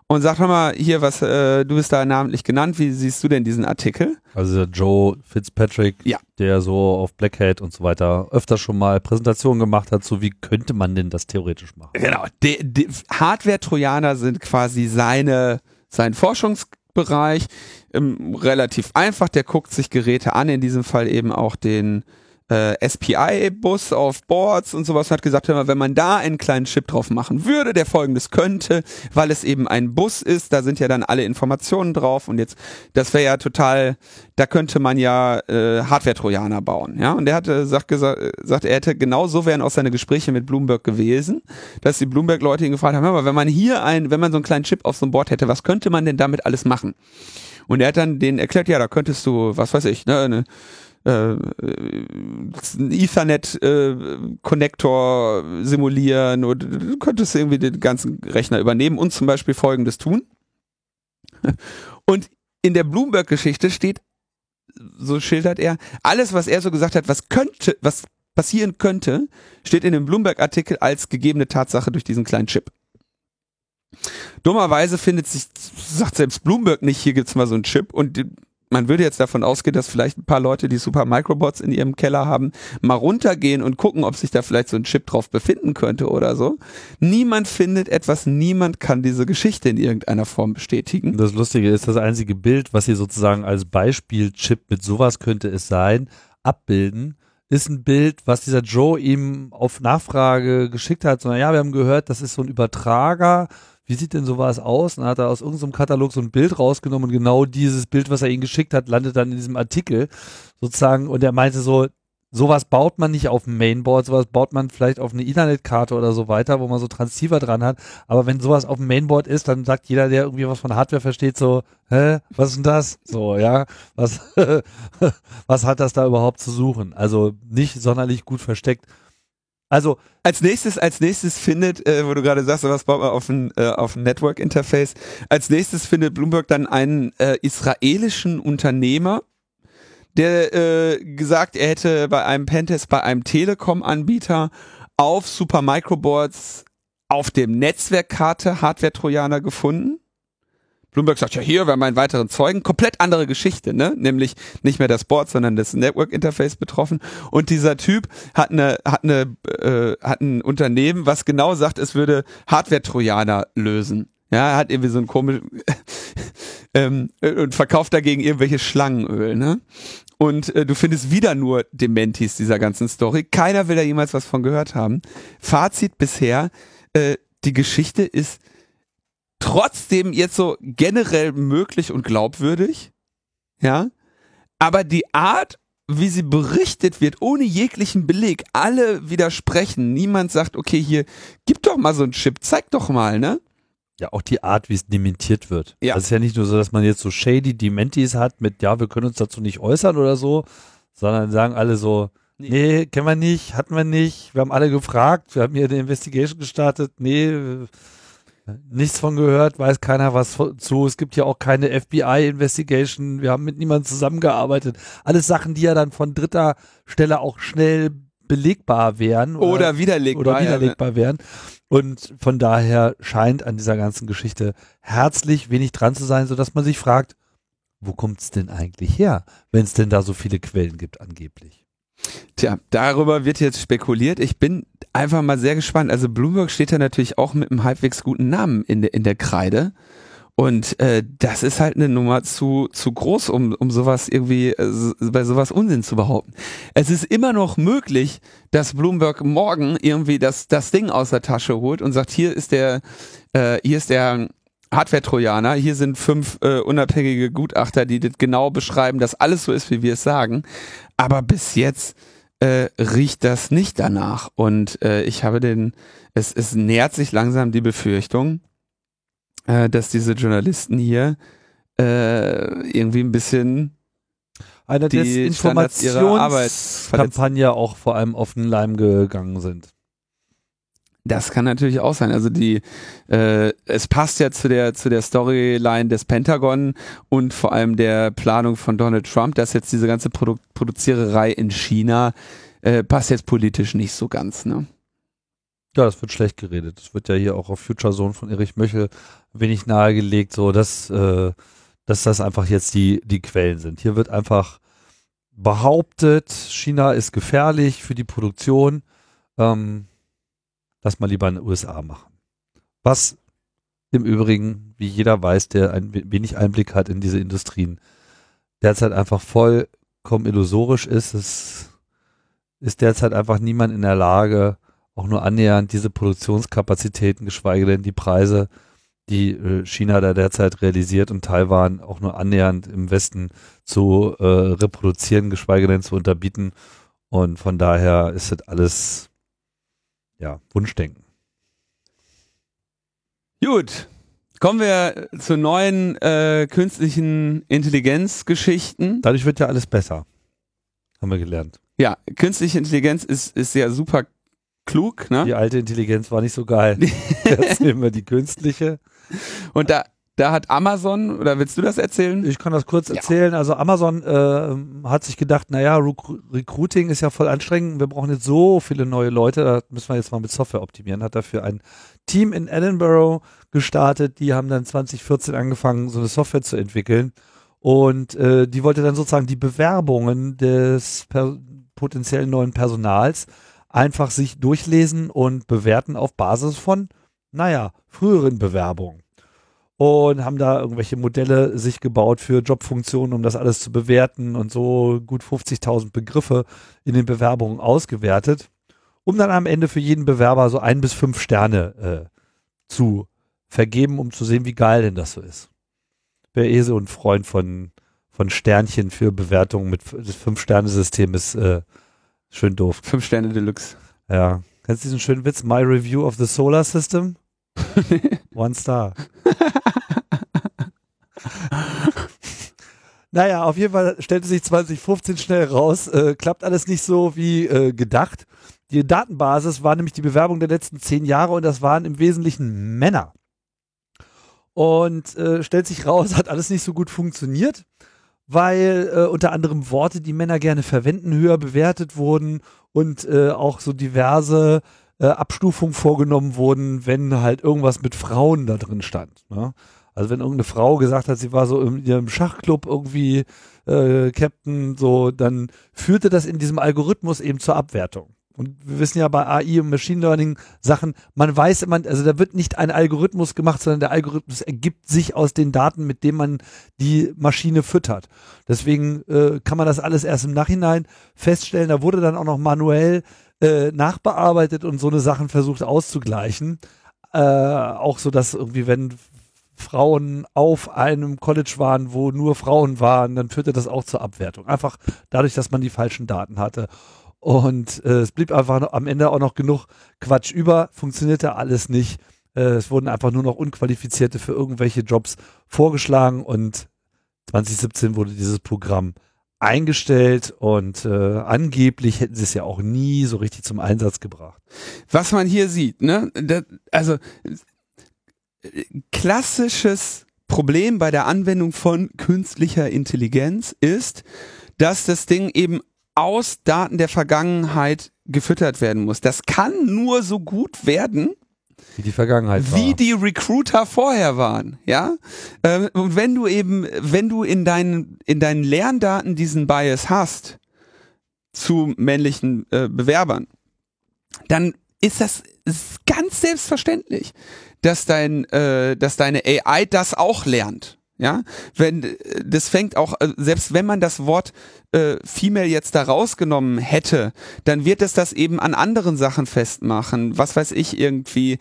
und sagt mal hier, was äh, du bist da namentlich genannt. Wie siehst du denn diesen Artikel? Also Joe Fitzpatrick, ja. der so auf Black Hat und so weiter öfter schon mal Präsentationen gemacht hat, so wie könnte man denn das theoretisch machen? Genau, Hardware-Trojaner sind quasi seine sein Forschungsbereich ähm, relativ einfach. Der guckt sich Geräte an, in diesem Fall eben auch den äh, SPI-Bus auf Boards und sowas und hat gesagt, wenn man da einen kleinen Chip drauf machen würde, der folgendes könnte, weil es eben ein Bus ist, da sind ja dann alle Informationen drauf und jetzt, das wäre ja total, da könnte man ja äh, Hardware-Trojaner bauen, ja. Und der hatte sagt, gesagt, sagt, er hätte genau so wären auch seine Gespräche mit Bloomberg gewesen, dass die Bloomberg-Leute ihn gefragt haben, mal, wenn man hier ein, wenn man so einen kleinen Chip auf so einem Board hätte, was könnte man denn damit alles machen? Und er hat dann denen erklärt, ja, da könntest du, was weiß ich, ne, ne äh, Ethernet-Connector äh, simulieren oder du könntest irgendwie den ganzen Rechner übernehmen und zum Beispiel folgendes tun. Und in der Bloomberg-Geschichte steht, so schildert er, alles, was er so gesagt hat, was könnte, was passieren könnte, steht in dem Bloomberg-Artikel als gegebene Tatsache durch diesen kleinen Chip. Dummerweise findet sich, sagt selbst Bloomberg nicht, hier gibt's mal so einen Chip und man würde jetzt davon ausgehen, dass vielleicht ein paar Leute, die Super Microbots in ihrem Keller haben, mal runtergehen und gucken, ob sich da vielleicht so ein Chip drauf befinden könnte oder so. Niemand findet etwas, niemand kann diese Geschichte in irgendeiner Form bestätigen. Das Lustige ist, das einzige Bild, was sie sozusagen als Beispiel-Chip mit sowas könnte es sein, abbilden, ist ein Bild, was dieser Joe ihm auf Nachfrage geschickt hat, sondern ja, wir haben gehört, das ist so ein Übertrager wie sieht denn sowas aus? Und dann hat er aus irgendeinem Katalog so ein Bild rausgenommen und genau dieses Bild, was er ihm geschickt hat, landet dann in diesem Artikel sozusagen und er meinte so, sowas baut man nicht auf dem Mainboard, sowas baut man vielleicht auf eine Ethernet-Karte oder so weiter, wo man so Transceiver dran hat. Aber wenn sowas auf dem Mainboard ist, dann sagt jeder, der irgendwie was von Hardware versteht, so, hä, was ist denn das? So, ja, was, was hat das da überhaupt zu suchen? Also nicht sonderlich gut versteckt. Also als nächstes, als nächstes findet, äh, wo du gerade sagst, was baut man auf ein, äh, auf ein Network Interface, als nächstes findet Bloomberg dann einen äh, israelischen Unternehmer, der äh, gesagt, er hätte bei einem Pentest bei einem Telekom-Anbieter auf Super Microboards auf dem Netzwerkkarte Hardware-Trojaner gefunden Bloomberg sagt, ja hier, wir haben einen weiteren Zeugen, komplett andere Geschichte, ne? Nämlich nicht mehr das Board, sondern das Network Interface betroffen. Und dieser Typ hat eine, hat eine, äh, hat ein Unternehmen, was genau sagt, es würde Hardware-Trojaner lösen. Ja, er hat irgendwie so ein komisch ähm, und verkauft dagegen irgendwelche Schlangenöl, ne? und äh, du findest wieder nur Dementis dieser ganzen Story. Keiner will da jemals was von gehört haben. Fazit bisher, äh, die Geschichte ist trotzdem jetzt so generell möglich und glaubwürdig. Ja. Aber die Art, wie sie berichtet wird, ohne jeglichen Beleg, alle widersprechen. Niemand sagt, okay, hier, gib doch mal so einen Chip, zeig doch mal, ne? Ja, auch die Art, wie es dementiert wird. Ja. Das ist ja nicht nur so, dass man jetzt so shady Dementis hat mit, ja, wir können uns dazu nicht äußern oder so, sondern sagen alle so, Nee. nee, kennen wir nicht, hatten wir nicht, wir haben alle gefragt, wir haben hier eine Investigation gestartet, nee, nichts von gehört, weiß keiner was zu, es gibt ja auch keine FBI-Investigation, wir haben mit niemandem zusammengearbeitet. Alles Sachen, die ja dann von dritter Stelle auch schnell belegbar wären. Oder widerlegbar. oder ja, ne? widerlegbar wären. Und von daher scheint an dieser ganzen Geschichte herzlich wenig dran zu sein, sodass man sich fragt, wo kommt es denn eigentlich her, wenn es denn da so viele Quellen gibt angeblich? Tja, darüber wird jetzt spekuliert. Ich bin einfach mal sehr gespannt. Also Bloomberg steht da natürlich auch mit einem halbwegs guten Namen in der, in der Kreide. Und äh, das ist halt eine Nummer zu, zu groß, um, um sowas irgendwie, äh, so- bei sowas Unsinn zu behaupten. Es ist immer noch möglich, dass Bloomberg morgen irgendwie das, das Ding aus der Tasche holt und sagt, hier ist der, äh, hier ist der Hardware-Trojaner, hier sind fünf äh, unabhängige Gutachter, die das genau beschreiben, dass alles so ist, wie wir es sagen. Aber bis jetzt äh, riecht das nicht danach. Und äh, ich habe den, es, es nähert sich langsam die Befürchtung, äh, dass diese Journalisten hier äh, irgendwie ein bisschen Eine Die. Desinformationskampagne auch vor allem auf den Leim gegangen sind. Das kann natürlich auch sein. Also die, äh, es passt ja zu der zu der Storyline des Pentagon und vor allem der Planung von Donald Trump, dass jetzt diese ganze Produ Produziererei in China äh, passt jetzt politisch nicht so ganz. Ne? Ja, das wird schlecht geredet. Das wird ja hier auch auf Future Zone von Erich Möchel wenig nahegelegt, so dass, äh, dass das einfach jetzt die, die Quellen sind. Hier wird einfach behauptet, China ist gefährlich für die Produktion. Ähm, lass mal lieber in den USA machen. Was im Übrigen, wie jeder weiß, der ein we- wenig Einblick hat in diese Industrien, derzeit einfach vollkommen illusorisch ist. Es ist derzeit einfach niemand in der Lage, auch nur annähernd diese Produktionskapazitäten, geschweige denn die Preise, die äh, China da derzeit realisiert und Taiwan auch nur annähernd im Westen zu äh, reproduzieren, geschweige denn zu unterbieten. Und von daher ist das alles ja Wunschdenken. Gut, kommen wir zu neuen äh, künstlichen Intelligenzgeschichten. Dadurch wird ja alles besser. Haben wir gelernt. Ja, künstliche Intelligenz ist ist ja super klug, ne? Die alte Intelligenz war nicht so geil. Jetzt nehmen wir die künstliche. Und da da hat Amazon oder willst du das erzählen? Ich kann das kurz Ja. erzählen. Also Amazon äh, hat sich gedacht, naja, Recru Recruiting ist ja voll anstrengend. Wir brauchen jetzt so viele neue Leute. Da müssen wir jetzt mal mit Software optimieren. Hat dafür ein Team in Edinburgh gestartet. Die haben dann 2014 angefangen, so eine Software zu entwickeln. Und äh, die wollte dann sozusagen die Bewerbungen des potenziellen neuen Personals einfach sich durchlesen und bewerten auf Basis von, naja, früheren Bewerbungen und haben da irgendwelche Modelle sich gebaut für Jobfunktionen, um das alles zu bewerten und so gut 50.000 Begriffe in den Bewerbungen ausgewertet, um dann am Ende für jeden Bewerber so ein bis fünf Sterne äh, zu vergeben, um zu sehen, wie geil denn das so ist. Wer eh so ein Freund von, von Sternchen für Bewertungen mit das Fünf-Sterne-System ist äh, schön doof. Fünf Sterne Deluxe. Ja. Kennst du diesen schönen Witz? My Review of the Solar System? One Star. naja, auf jeden Fall stellte sich 2015 schnell raus, äh, klappt alles nicht so wie äh, gedacht. Die Datenbasis war nämlich die Bewerbung der letzten zehn Jahre und das waren im Wesentlichen Männer. Und äh, stellt sich raus, hat alles nicht so gut funktioniert, weil äh, unter anderem Worte, die Männer gerne verwenden, höher bewertet wurden und äh, auch so diverse äh, Abstufungen vorgenommen wurden, wenn halt irgendwas mit Frauen da drin stand. Ne? Also wenn irgendeine Frau gesagt hat, sie war so in ihrem Schachclub irgendwie äh, Captain, so, dann führte das in diesem Algorithmus eben zur Abwertung. Und wir wissen ja bei AI und Machine Learning Sachen, man weiß immer, also da wird nicht ein Algorithmus gemacht, sondern der Algorithmus ergibt sich aus den Daten, mit denen man die Maschine füttert. Deswegen äh, kann man das alles erst im Nachhinein feststellen. Da wurde dann auch noch manuell äh, nachbearbeitet und so eine Sachen versucht auszugleichen. Äh, auch so, dass irgendwie, wenn Frauen auf einem College waren, wo nur Frauen waren, dann führte das auch zur Abwertung. Einfach dadurch, dass man die falschen Daten hatte. Und äh, es blieb einfach am Ende auch noch genug Quatsch über, funktionierte alles nicht. Äh, es wurden einfach nur noch Unqualifizierte für irgendwelche Jobs vorgeschlagen und 2017 wurde dieses Programm eingestellt und äh, angeblich hätten sie es ja auch nie so richtig zum Einsatz gebracht. Was man hier sieht, ne, das, also klassisches Problem bei der Anwendung von künstlicher Intelligenz ist, dass das Ding eben aus Daten der Vergangenheit gefüttert werden muss. Das kann nur so gut werden, wie die Vergangenheit war. Wie die Recruiter vorher waren, ja. Ähm, und wenn du eben, wenn du in deinen, in deinen Lerndaten diesen Bias hast zu männlichen äh, Bewerbern, dann ist das ganz selbstverständlich, dass dein, äh, dass deine AI das auch lernt. Ja, wenn das fängt auch äh, selbst wenn man das Wort äh, Female jetzt da rausgenommen hätte, dann wird es das eben an anderen Sachen festmachen. Was weiß ich irgendwie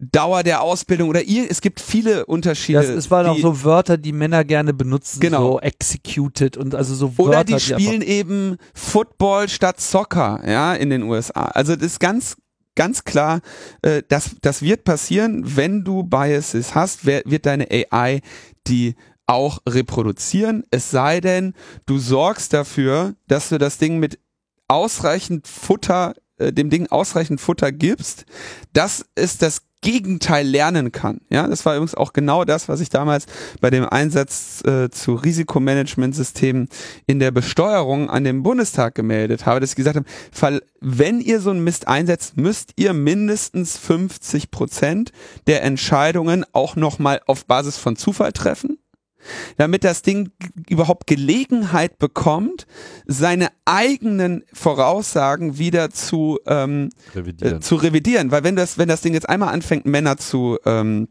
Dauer der Ausbildung oder ihr, es gibt viele Unterschiede. Das, es waren auch so Wörter, die Männer gerne benutzen, genau. so executed und also so Wörter. Oder die, die spielen eben Football statt Soccer, ja, in den USA. Also das ist ganz ganz klar, äh, das, das wird passieren, wenn du Biases hast, wer, wird deine AI die auch reproduzieren, es sei denn, du sorgst dafür, dass du das Ding mit ausreichend Futter, äh, dem Ding ausreichend Futter gibst. Das ist das Gegenteil lernen kann. Ja, das war übrigens auch genau das, was ich damals bei dem Einsatz äh, zu Risikomanagementsystemen in der Besteuerung an den Bundestag gemeldet habe, dass ich gesagt habe, wenn ihr so einen Mist einsetzt, müsst ihr mindestens 50 Prozent der Entscheidungen auch nochmal auf Basis von Zufall treffen damit das Ding überhaupt Gelegenheit bekommt, seine eigenen Voraussagen wieder zu, ähm, revidieren. Äh, zu revidieren. Weil wenn das, wenn das Ding jetzt einmal anfängt, Männer zu, ähm,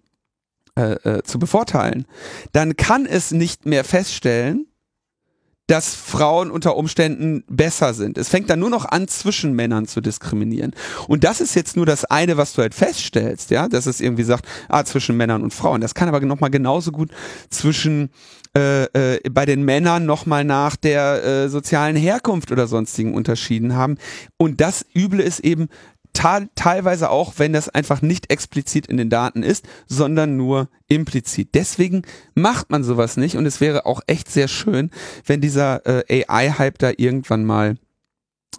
äh, äh, zu bevorteilen, dann kann es nicht mehr feststellen, dass Frauen unter Umständen besser sind. Es fängt dann nur noch an, zwischen Männern zu diskriminieren. Und das ist jetzt nur das eine, was du halt feststellst, ja, dass es irgendwie sagt, ah, zwischen Männern und Frauen. Das kann aber nochmal genauso gut zwischen äh, äh, bei den Männern nochmal nach der äh, sozialen Herkunft oder sonstigen Unterschieden haben. Und das Üble ist eben, teilweise auch, wenn das einfach nicht explizit in den Daten ist, sondern nur implizit. Deswegen macht man sowas nicht und es wäre auch echt sehr schön, wenn dieser äh, AI-Hype da irgendwann mal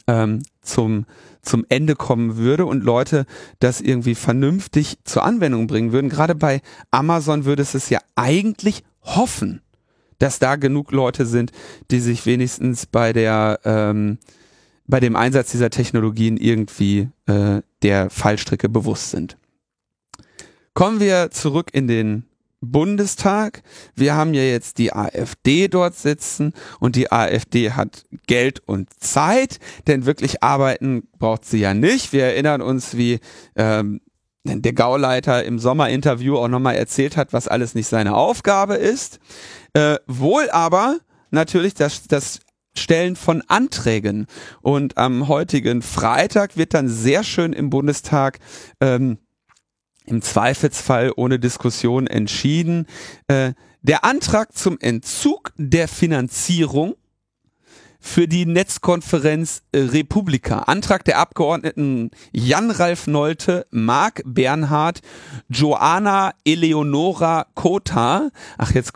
ähm, zum zum Ende kommen würde und Leute das irgendwie vernünftig zur Anwendung bringen würden. Gerade bei Amazon würde es es ja eigentlich hoffen, dass da genug Leute sind, die sich wenigstens bei der ähm, bei dem Einsatz dieser Technologien irgendwie äh, der Fallstricke bewusst sind. Kommen wir zurück in den Bundestag. Wir haben ja jetzt die AfD dort sitzen und die AfD hat Geld und Zeit, denn wirklich arbeiten braucht sie ja nicht. Wir erinnern uns, wie ähm, der Gauleiter im Sommerinterview auch nochmal erzählt hat, was alles nicht seine Aufgabe ist. Äh, wohl aber natürlich das, das Stellen von Anträgen. Und am heutigen Freitag wird dann sehr schön im Bundestag ähm, im Zweifelsfall ohne Diskussion entschieden. Äh, der Antrag zum Entzug der Finanzierung für die Netzkonferenz äh, Republika. Antrag der Abgeordneten Jan-Ralf Nolte, Marc Bernhard, Joanna Eleonora Kota, ach jetzt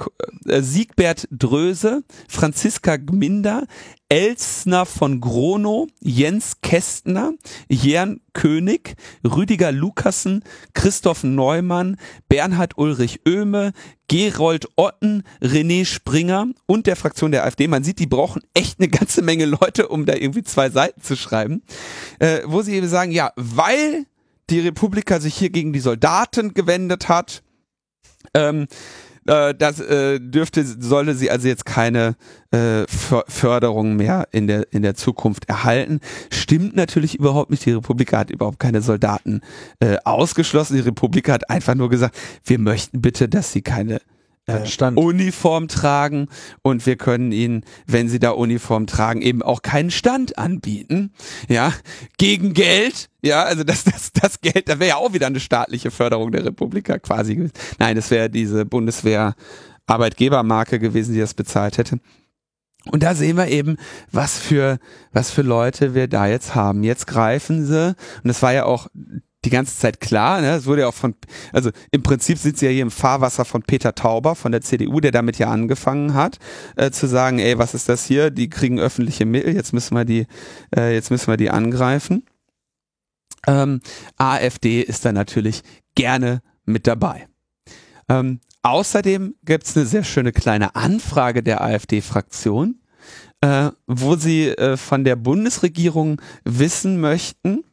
äh, Siegbert Dröse, Franziska Gminder, Elsner von Grono, Jens Kästner, Jern König, Rüdiger Lukassen, Christoph Neumann, Bernhard Ulrich Oehme, Gerold Otten, René Springer und der Fraktion der AfD. Man sieht, die brauchen echt eine ganze Menge Leute, um da irgendwie zwei Seiten zu schreiben, äh, wo sie eben sagen, ja, weil die Republika sich hier gegen die Soldaten gewendet hat, ähm, äh, das äh, dürfte, sollte sie also jetzt keine äh, Förderung mehr in der, in der Zukunft erhalten. Stimmt natürlich überhaupt nicht. Die Republik hat überhaupt keine Soldaten äh, ausgeschlossen. Die Republik hat einfach nur gesagt, wir möchten bitte, dass sie keine äh, Uniform tragen und wir können ihnen, wenn sie da Uniform tragen, eben auch keinen Stand anbieten, ja, gegen Geld, ja, also das, das, das Geld, da wäre ja auch wieder eine staatliche Förderung der Republika quasi gewesen. Nein, das wäre diese Bundeswehr Arbeitgebermarke gewesen, die das bezahlt hätte. Und da sehen wir eben, was für, was für Leute wir da jetzt haben. Jetzt greifen sie, und das war ja auch die ganze Zeit klar. Ne? Es wurde ja auch von, also im Prinzip sind sie ja hier im Fahrwasser von Peter Tauber von der CDU, der damit ja angefangen hat, äh, zu sagen, ey, was ist das hier? Die kriegen öffentliche Mittel, jetzt müssen wir die, äh, jetzt müssen wir die angreifen. Ähm, AfD ist da natürlich gerne mit dabei. Ähm, außerdem gibt's eine sehr schöne kleine Anfrage der AfD-Fraktion, äh, wo sie äh, von der Bundesregierung wissen möchten,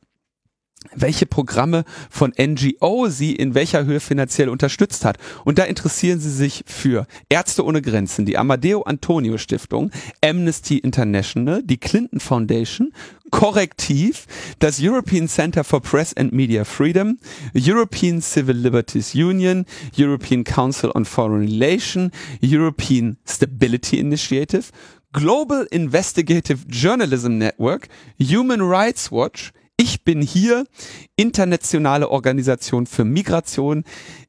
welche Programme von NGO sie in welcher Höhe finanziell unterstützt hat. Und da interessieren sie sich für Ärzte ohne Grenzen, die Amadeo Antonio Stiftung, Amnesty International, die Clinton Foundation, Korrektiv, das European Center for Press and Media Freedom, European Civil Liberties Union, European Council on Foreign Relations, European Stability Initiative, Global Investigative Journalism Network, Human Rights Watch, ich bin hier, internationale Organisation für Migration,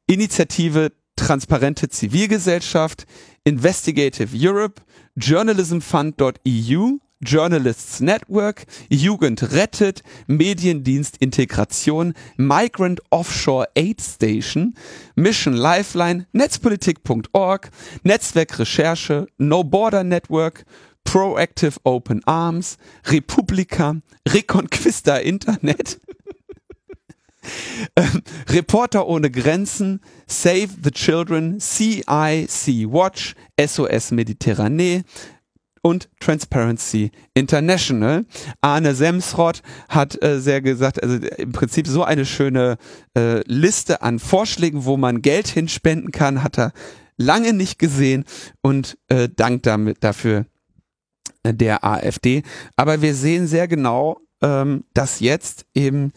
Initiative Transparente Zivilgesellschaft, Investigative Europe, Journalismfund.eu, Journalists Network, Jugend rettet, Mediendienst Integration, Migrant Offshore Aid Station, Mission Lifeline, Netzpolitik.org, Netzwerk Recherche, No Border Network, Proactive Open Arms, Republika, Reconquista Internet, ähm, Reporter ohne Grenzen, Save the Children, CIC Watch, SOS Mediterranee, und Transparency International. Arne Semsrott hat äh, sehr gesagt, also im Prinzip so eine schöne äh, Liste an Vorschlägen, wo man Geld hinspenden kann, hat er lange nicht gesehen und äh, dankt damit dafür der AfD. Aber wir sehen sehr genau, ähm, dass jetzt eben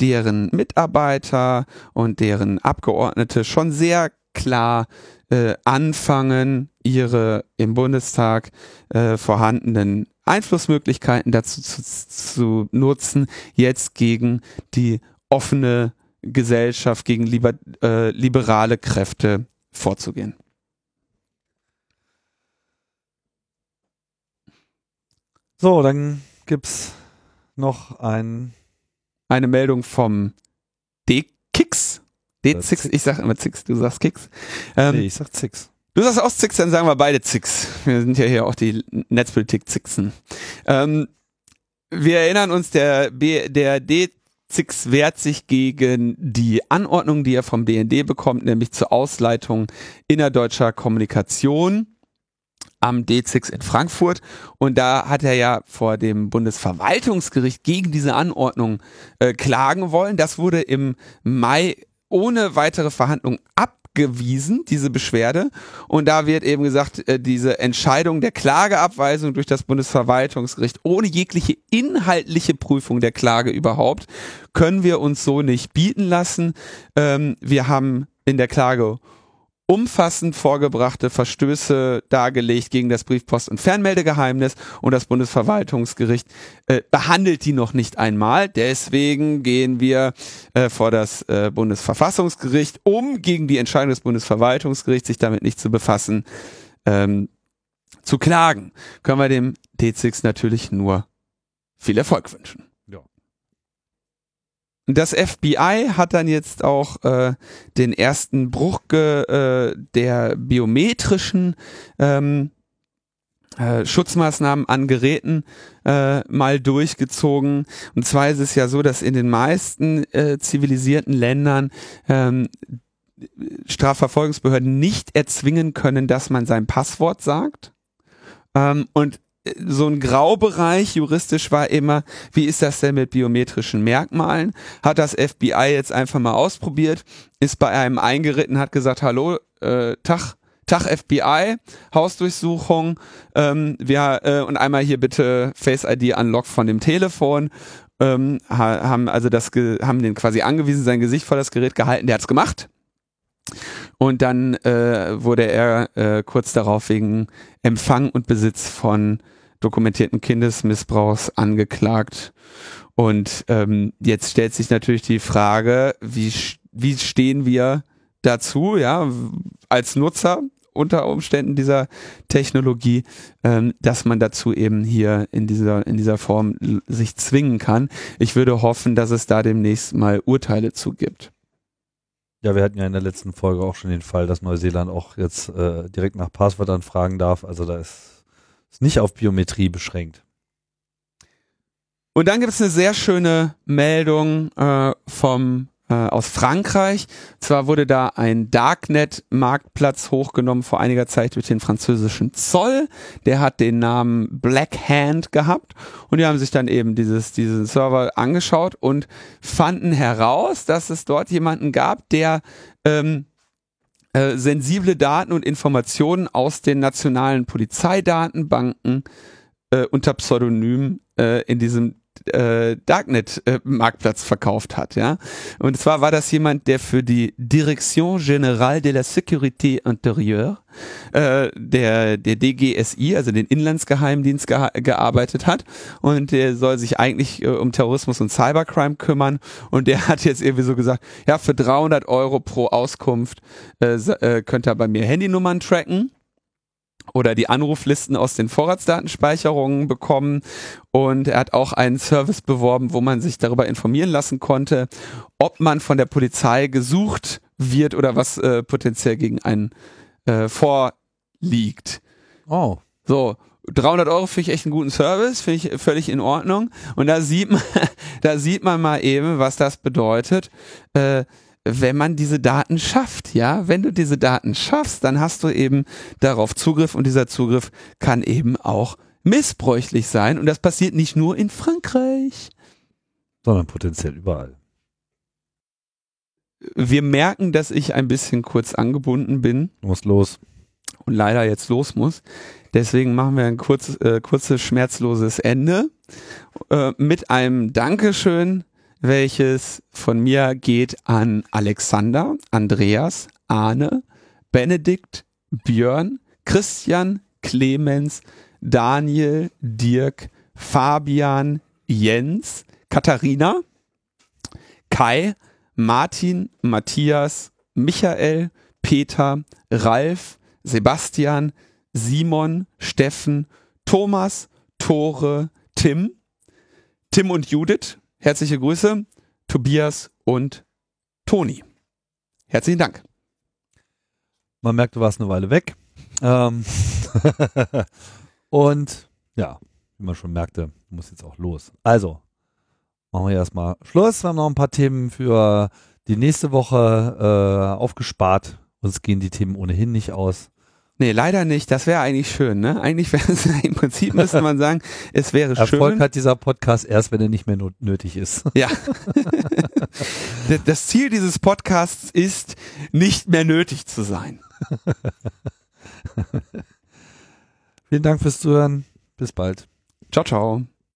deren Mitarbeiter und deren Abgeordnete schon sehr klar äh, anfangen, ihre im Bundestag äh, vorhandenen Einflussmöglichkeiten dazu zu, zu nutzen, jetzt gegen die offene Gesellschaft, gegen liber, äh, liberale Kräfte vorzugehen. So, dann gibt's noch ein eine Meldung vom D-Kix. D-Zix, ich sag immer Zix, du sagst Kix. Ähm, nee, ich sag Zix. Du sagst auch Zix, dann sagen wir beide Zix. Wir sind ja hier auch die Netzpolitik-Zixen. Ähm, wir erinnern uns, der, B, der D-Zix wehrt sich gegen die Anordnung, die er vom BND bekommt, nämlich zur Ausleitung innerdeutscher Kommunikation am D6 in Frankfurt und da hat er ja vor dem Bundesverwaltungsgericht gegen diese Anordnung äh, klagen wollen. Das wurde im Mai ohne weitere Verhandlung abgewiesen, diese Beschwerde. Und da wird eben gesagt, äh, diese Entscheidung der Klageabweisung durch das Bundesverwaltungsgericht ohne jegliche inhaltliche Prüfung der Klage überhaupt können wir uns so nicht bieten lassen. Ähm, wir haben in der Klage umfassend vorgebrachte Verstöße dargelegt gegen das Briefpost- und Fernmeldegeheimnis und das Bundesverwaltungsgericht äh, behandelt die noch nicht einmal. Deswegen gehen wir äh, vor das äh, Bundesverfassungsgericht, um gegen die Entscheidung des Bundesverwaltungsgerichts, sich damit nicht zu befassen, ähm, zu klagen. Können wir dem D6 natürlich nur viel Erfolg wünschen. Das FBI hat dann jetzt auch äh, den ersten Bruch äh, der biometrischen ähm, äh, Schutzmaßnahmen an Geräten äh, mal durchgezogen. Und zwar ist es ja so, dass in den meisten äh, zivilisierten Ländern ähm, Strafverfolgungsbehörden nicht erzwingen können, dass man sein Passwort sagt. Ähm, und so ein Graubereich juristisch war immer, wie ist das denn mit biometrischen Merkmalen? Hat das FBI jetzt einfach mal ausprobiert, ist bei einem eingeritten, hat gesagt, hallo, äh, Tag, Tag FBI, Hausdurchsuchung, ähm, wir, äh, und einmal hier bitte Face ID Unlock von dem Telefon. Ähm, ha, haben also das haben den quasi angewiesen, sein Gesicht vor das Gerät gehalten, der hat's gemacht. Und dann äh, wurde er äh, kurz darauf wegen Empfang und Besitz von dokumentierten Kindesmissbrauchs angeklagt. Und ähm, jetzt stellt sich natürlich die Frage, wie, wie stehen wir dazu, ja, als Nutzer unter Umständen dieser Technologie, ähm, dass man dazu eben hier in dieser, in dieser Form sich zwingen kann. Ich würde hoffen, dass es da demnächst mal Urteile zu gibt. Ja, wir hatten ja in der letzten Folge auch schon den Fall, dass Neuseeland auch jetzt äh, direkt nach Passwörtern fragen darf. Also da ist es nicht auf Biometrie beschränkt. Und dann gibt es eine sehr schöne Meldung äh, vom äh, aus Frankreich. Zwar wurde da ein Darknet-Marktplatz hochgenommen vor einiger Zeit durch den französischen Zoll. Der hat den Namen Black Hand gehabt und die haben sich dann eben dieses, diesen Server angeschaut und fanden heraus, dass es dort jemanden gab, der ähm, äh, sensible Daten und Informationen aus den nationalen Polizeidatenbanken äh, unter Pseudonym äh, in diesem äh, Darknet-Marktplatz äh, verkauft hat, ja. Und zwar war das jemand, der für die Direction Générale de la Sécurité Intérieure, äh, der, der DGSI, also den Inlandsgeheimdienst ge gearbeitet hat. Und der soll sich eigentlich äh, um Terrorismus und Cybercrime kümmern. Und der hat jetzt irgendwie so gesagt, ja, für 300 Euro pro Auskunft äh, äh, könnt ihr bei mir Handynummern tracken oder die Anruflisten aus den Vorratsdatenspeicherungen bekommen und er hat auch einen Service beworben, wo man sich darüber informieren lassen konnte, ob man von der Polizei gesucht wird oder was äh, potenziell gegen einen äh, vorliegt. Oh. So, 300 Euro finde ich echt einen guten Service, finde ich völlig in Ordnung. Und da sieht man, da sieht man mal eben, was das bedeutet. Äh, wenn man diese Daten schafft, ja, wenn du diese Daten schaffst, dann hast du eben darauf Zugriff und dieser Zugriff kann eben auch missbräuchlich sein und das passiert nicht nur in Frankreich, sondern potenziell überall. Wir merken, dass ich ein bisschen kurz angebunden bin. Du musst los. Und leider jetzt los muss. Deswegen machen wir ein kurz, äh, kurzes, schmerzloses Ende äh, mit einem Dankeschön welches von mir geht an Alexander, Andreas, Arne, Benedikt, Björn, Christian, Clemens, Daniel, Dirk, Fabian, Jens, Katharina, Kai, Martin, Matthias, Michael, Peter, Ralf, Sebastian, Simon, Steffen, Thomas, Tore, Tim, Tim und Judith, Herzliche Grüße, Tobias und Toni. Herzlichen Dank. Man merkt, du warst eine Weile weg. Ähm und ja, wie man schon merkte, muss jetzt auch los. Also, machen wir erstmal Schluss. Wir haben noch ein paar Themen für die nächste Woche äh, aufgespart. Uns gehen die Themen ohnehin nicht aus. Nee, leider nicht. Das wäre eigentlich schön, ne? Eigentlich wäre es im Prinzip müsste man sagen, es wäre Erfolg schön. Erfolg hat dieser Podcast erst, wenn er nicht mehr nötig ist. Ja. das Ziel dieses Podcasts ist, nicht mehr nötig zu sein. Vielen Dank fürs Zuhören. Bis bald. Ciao, ciao.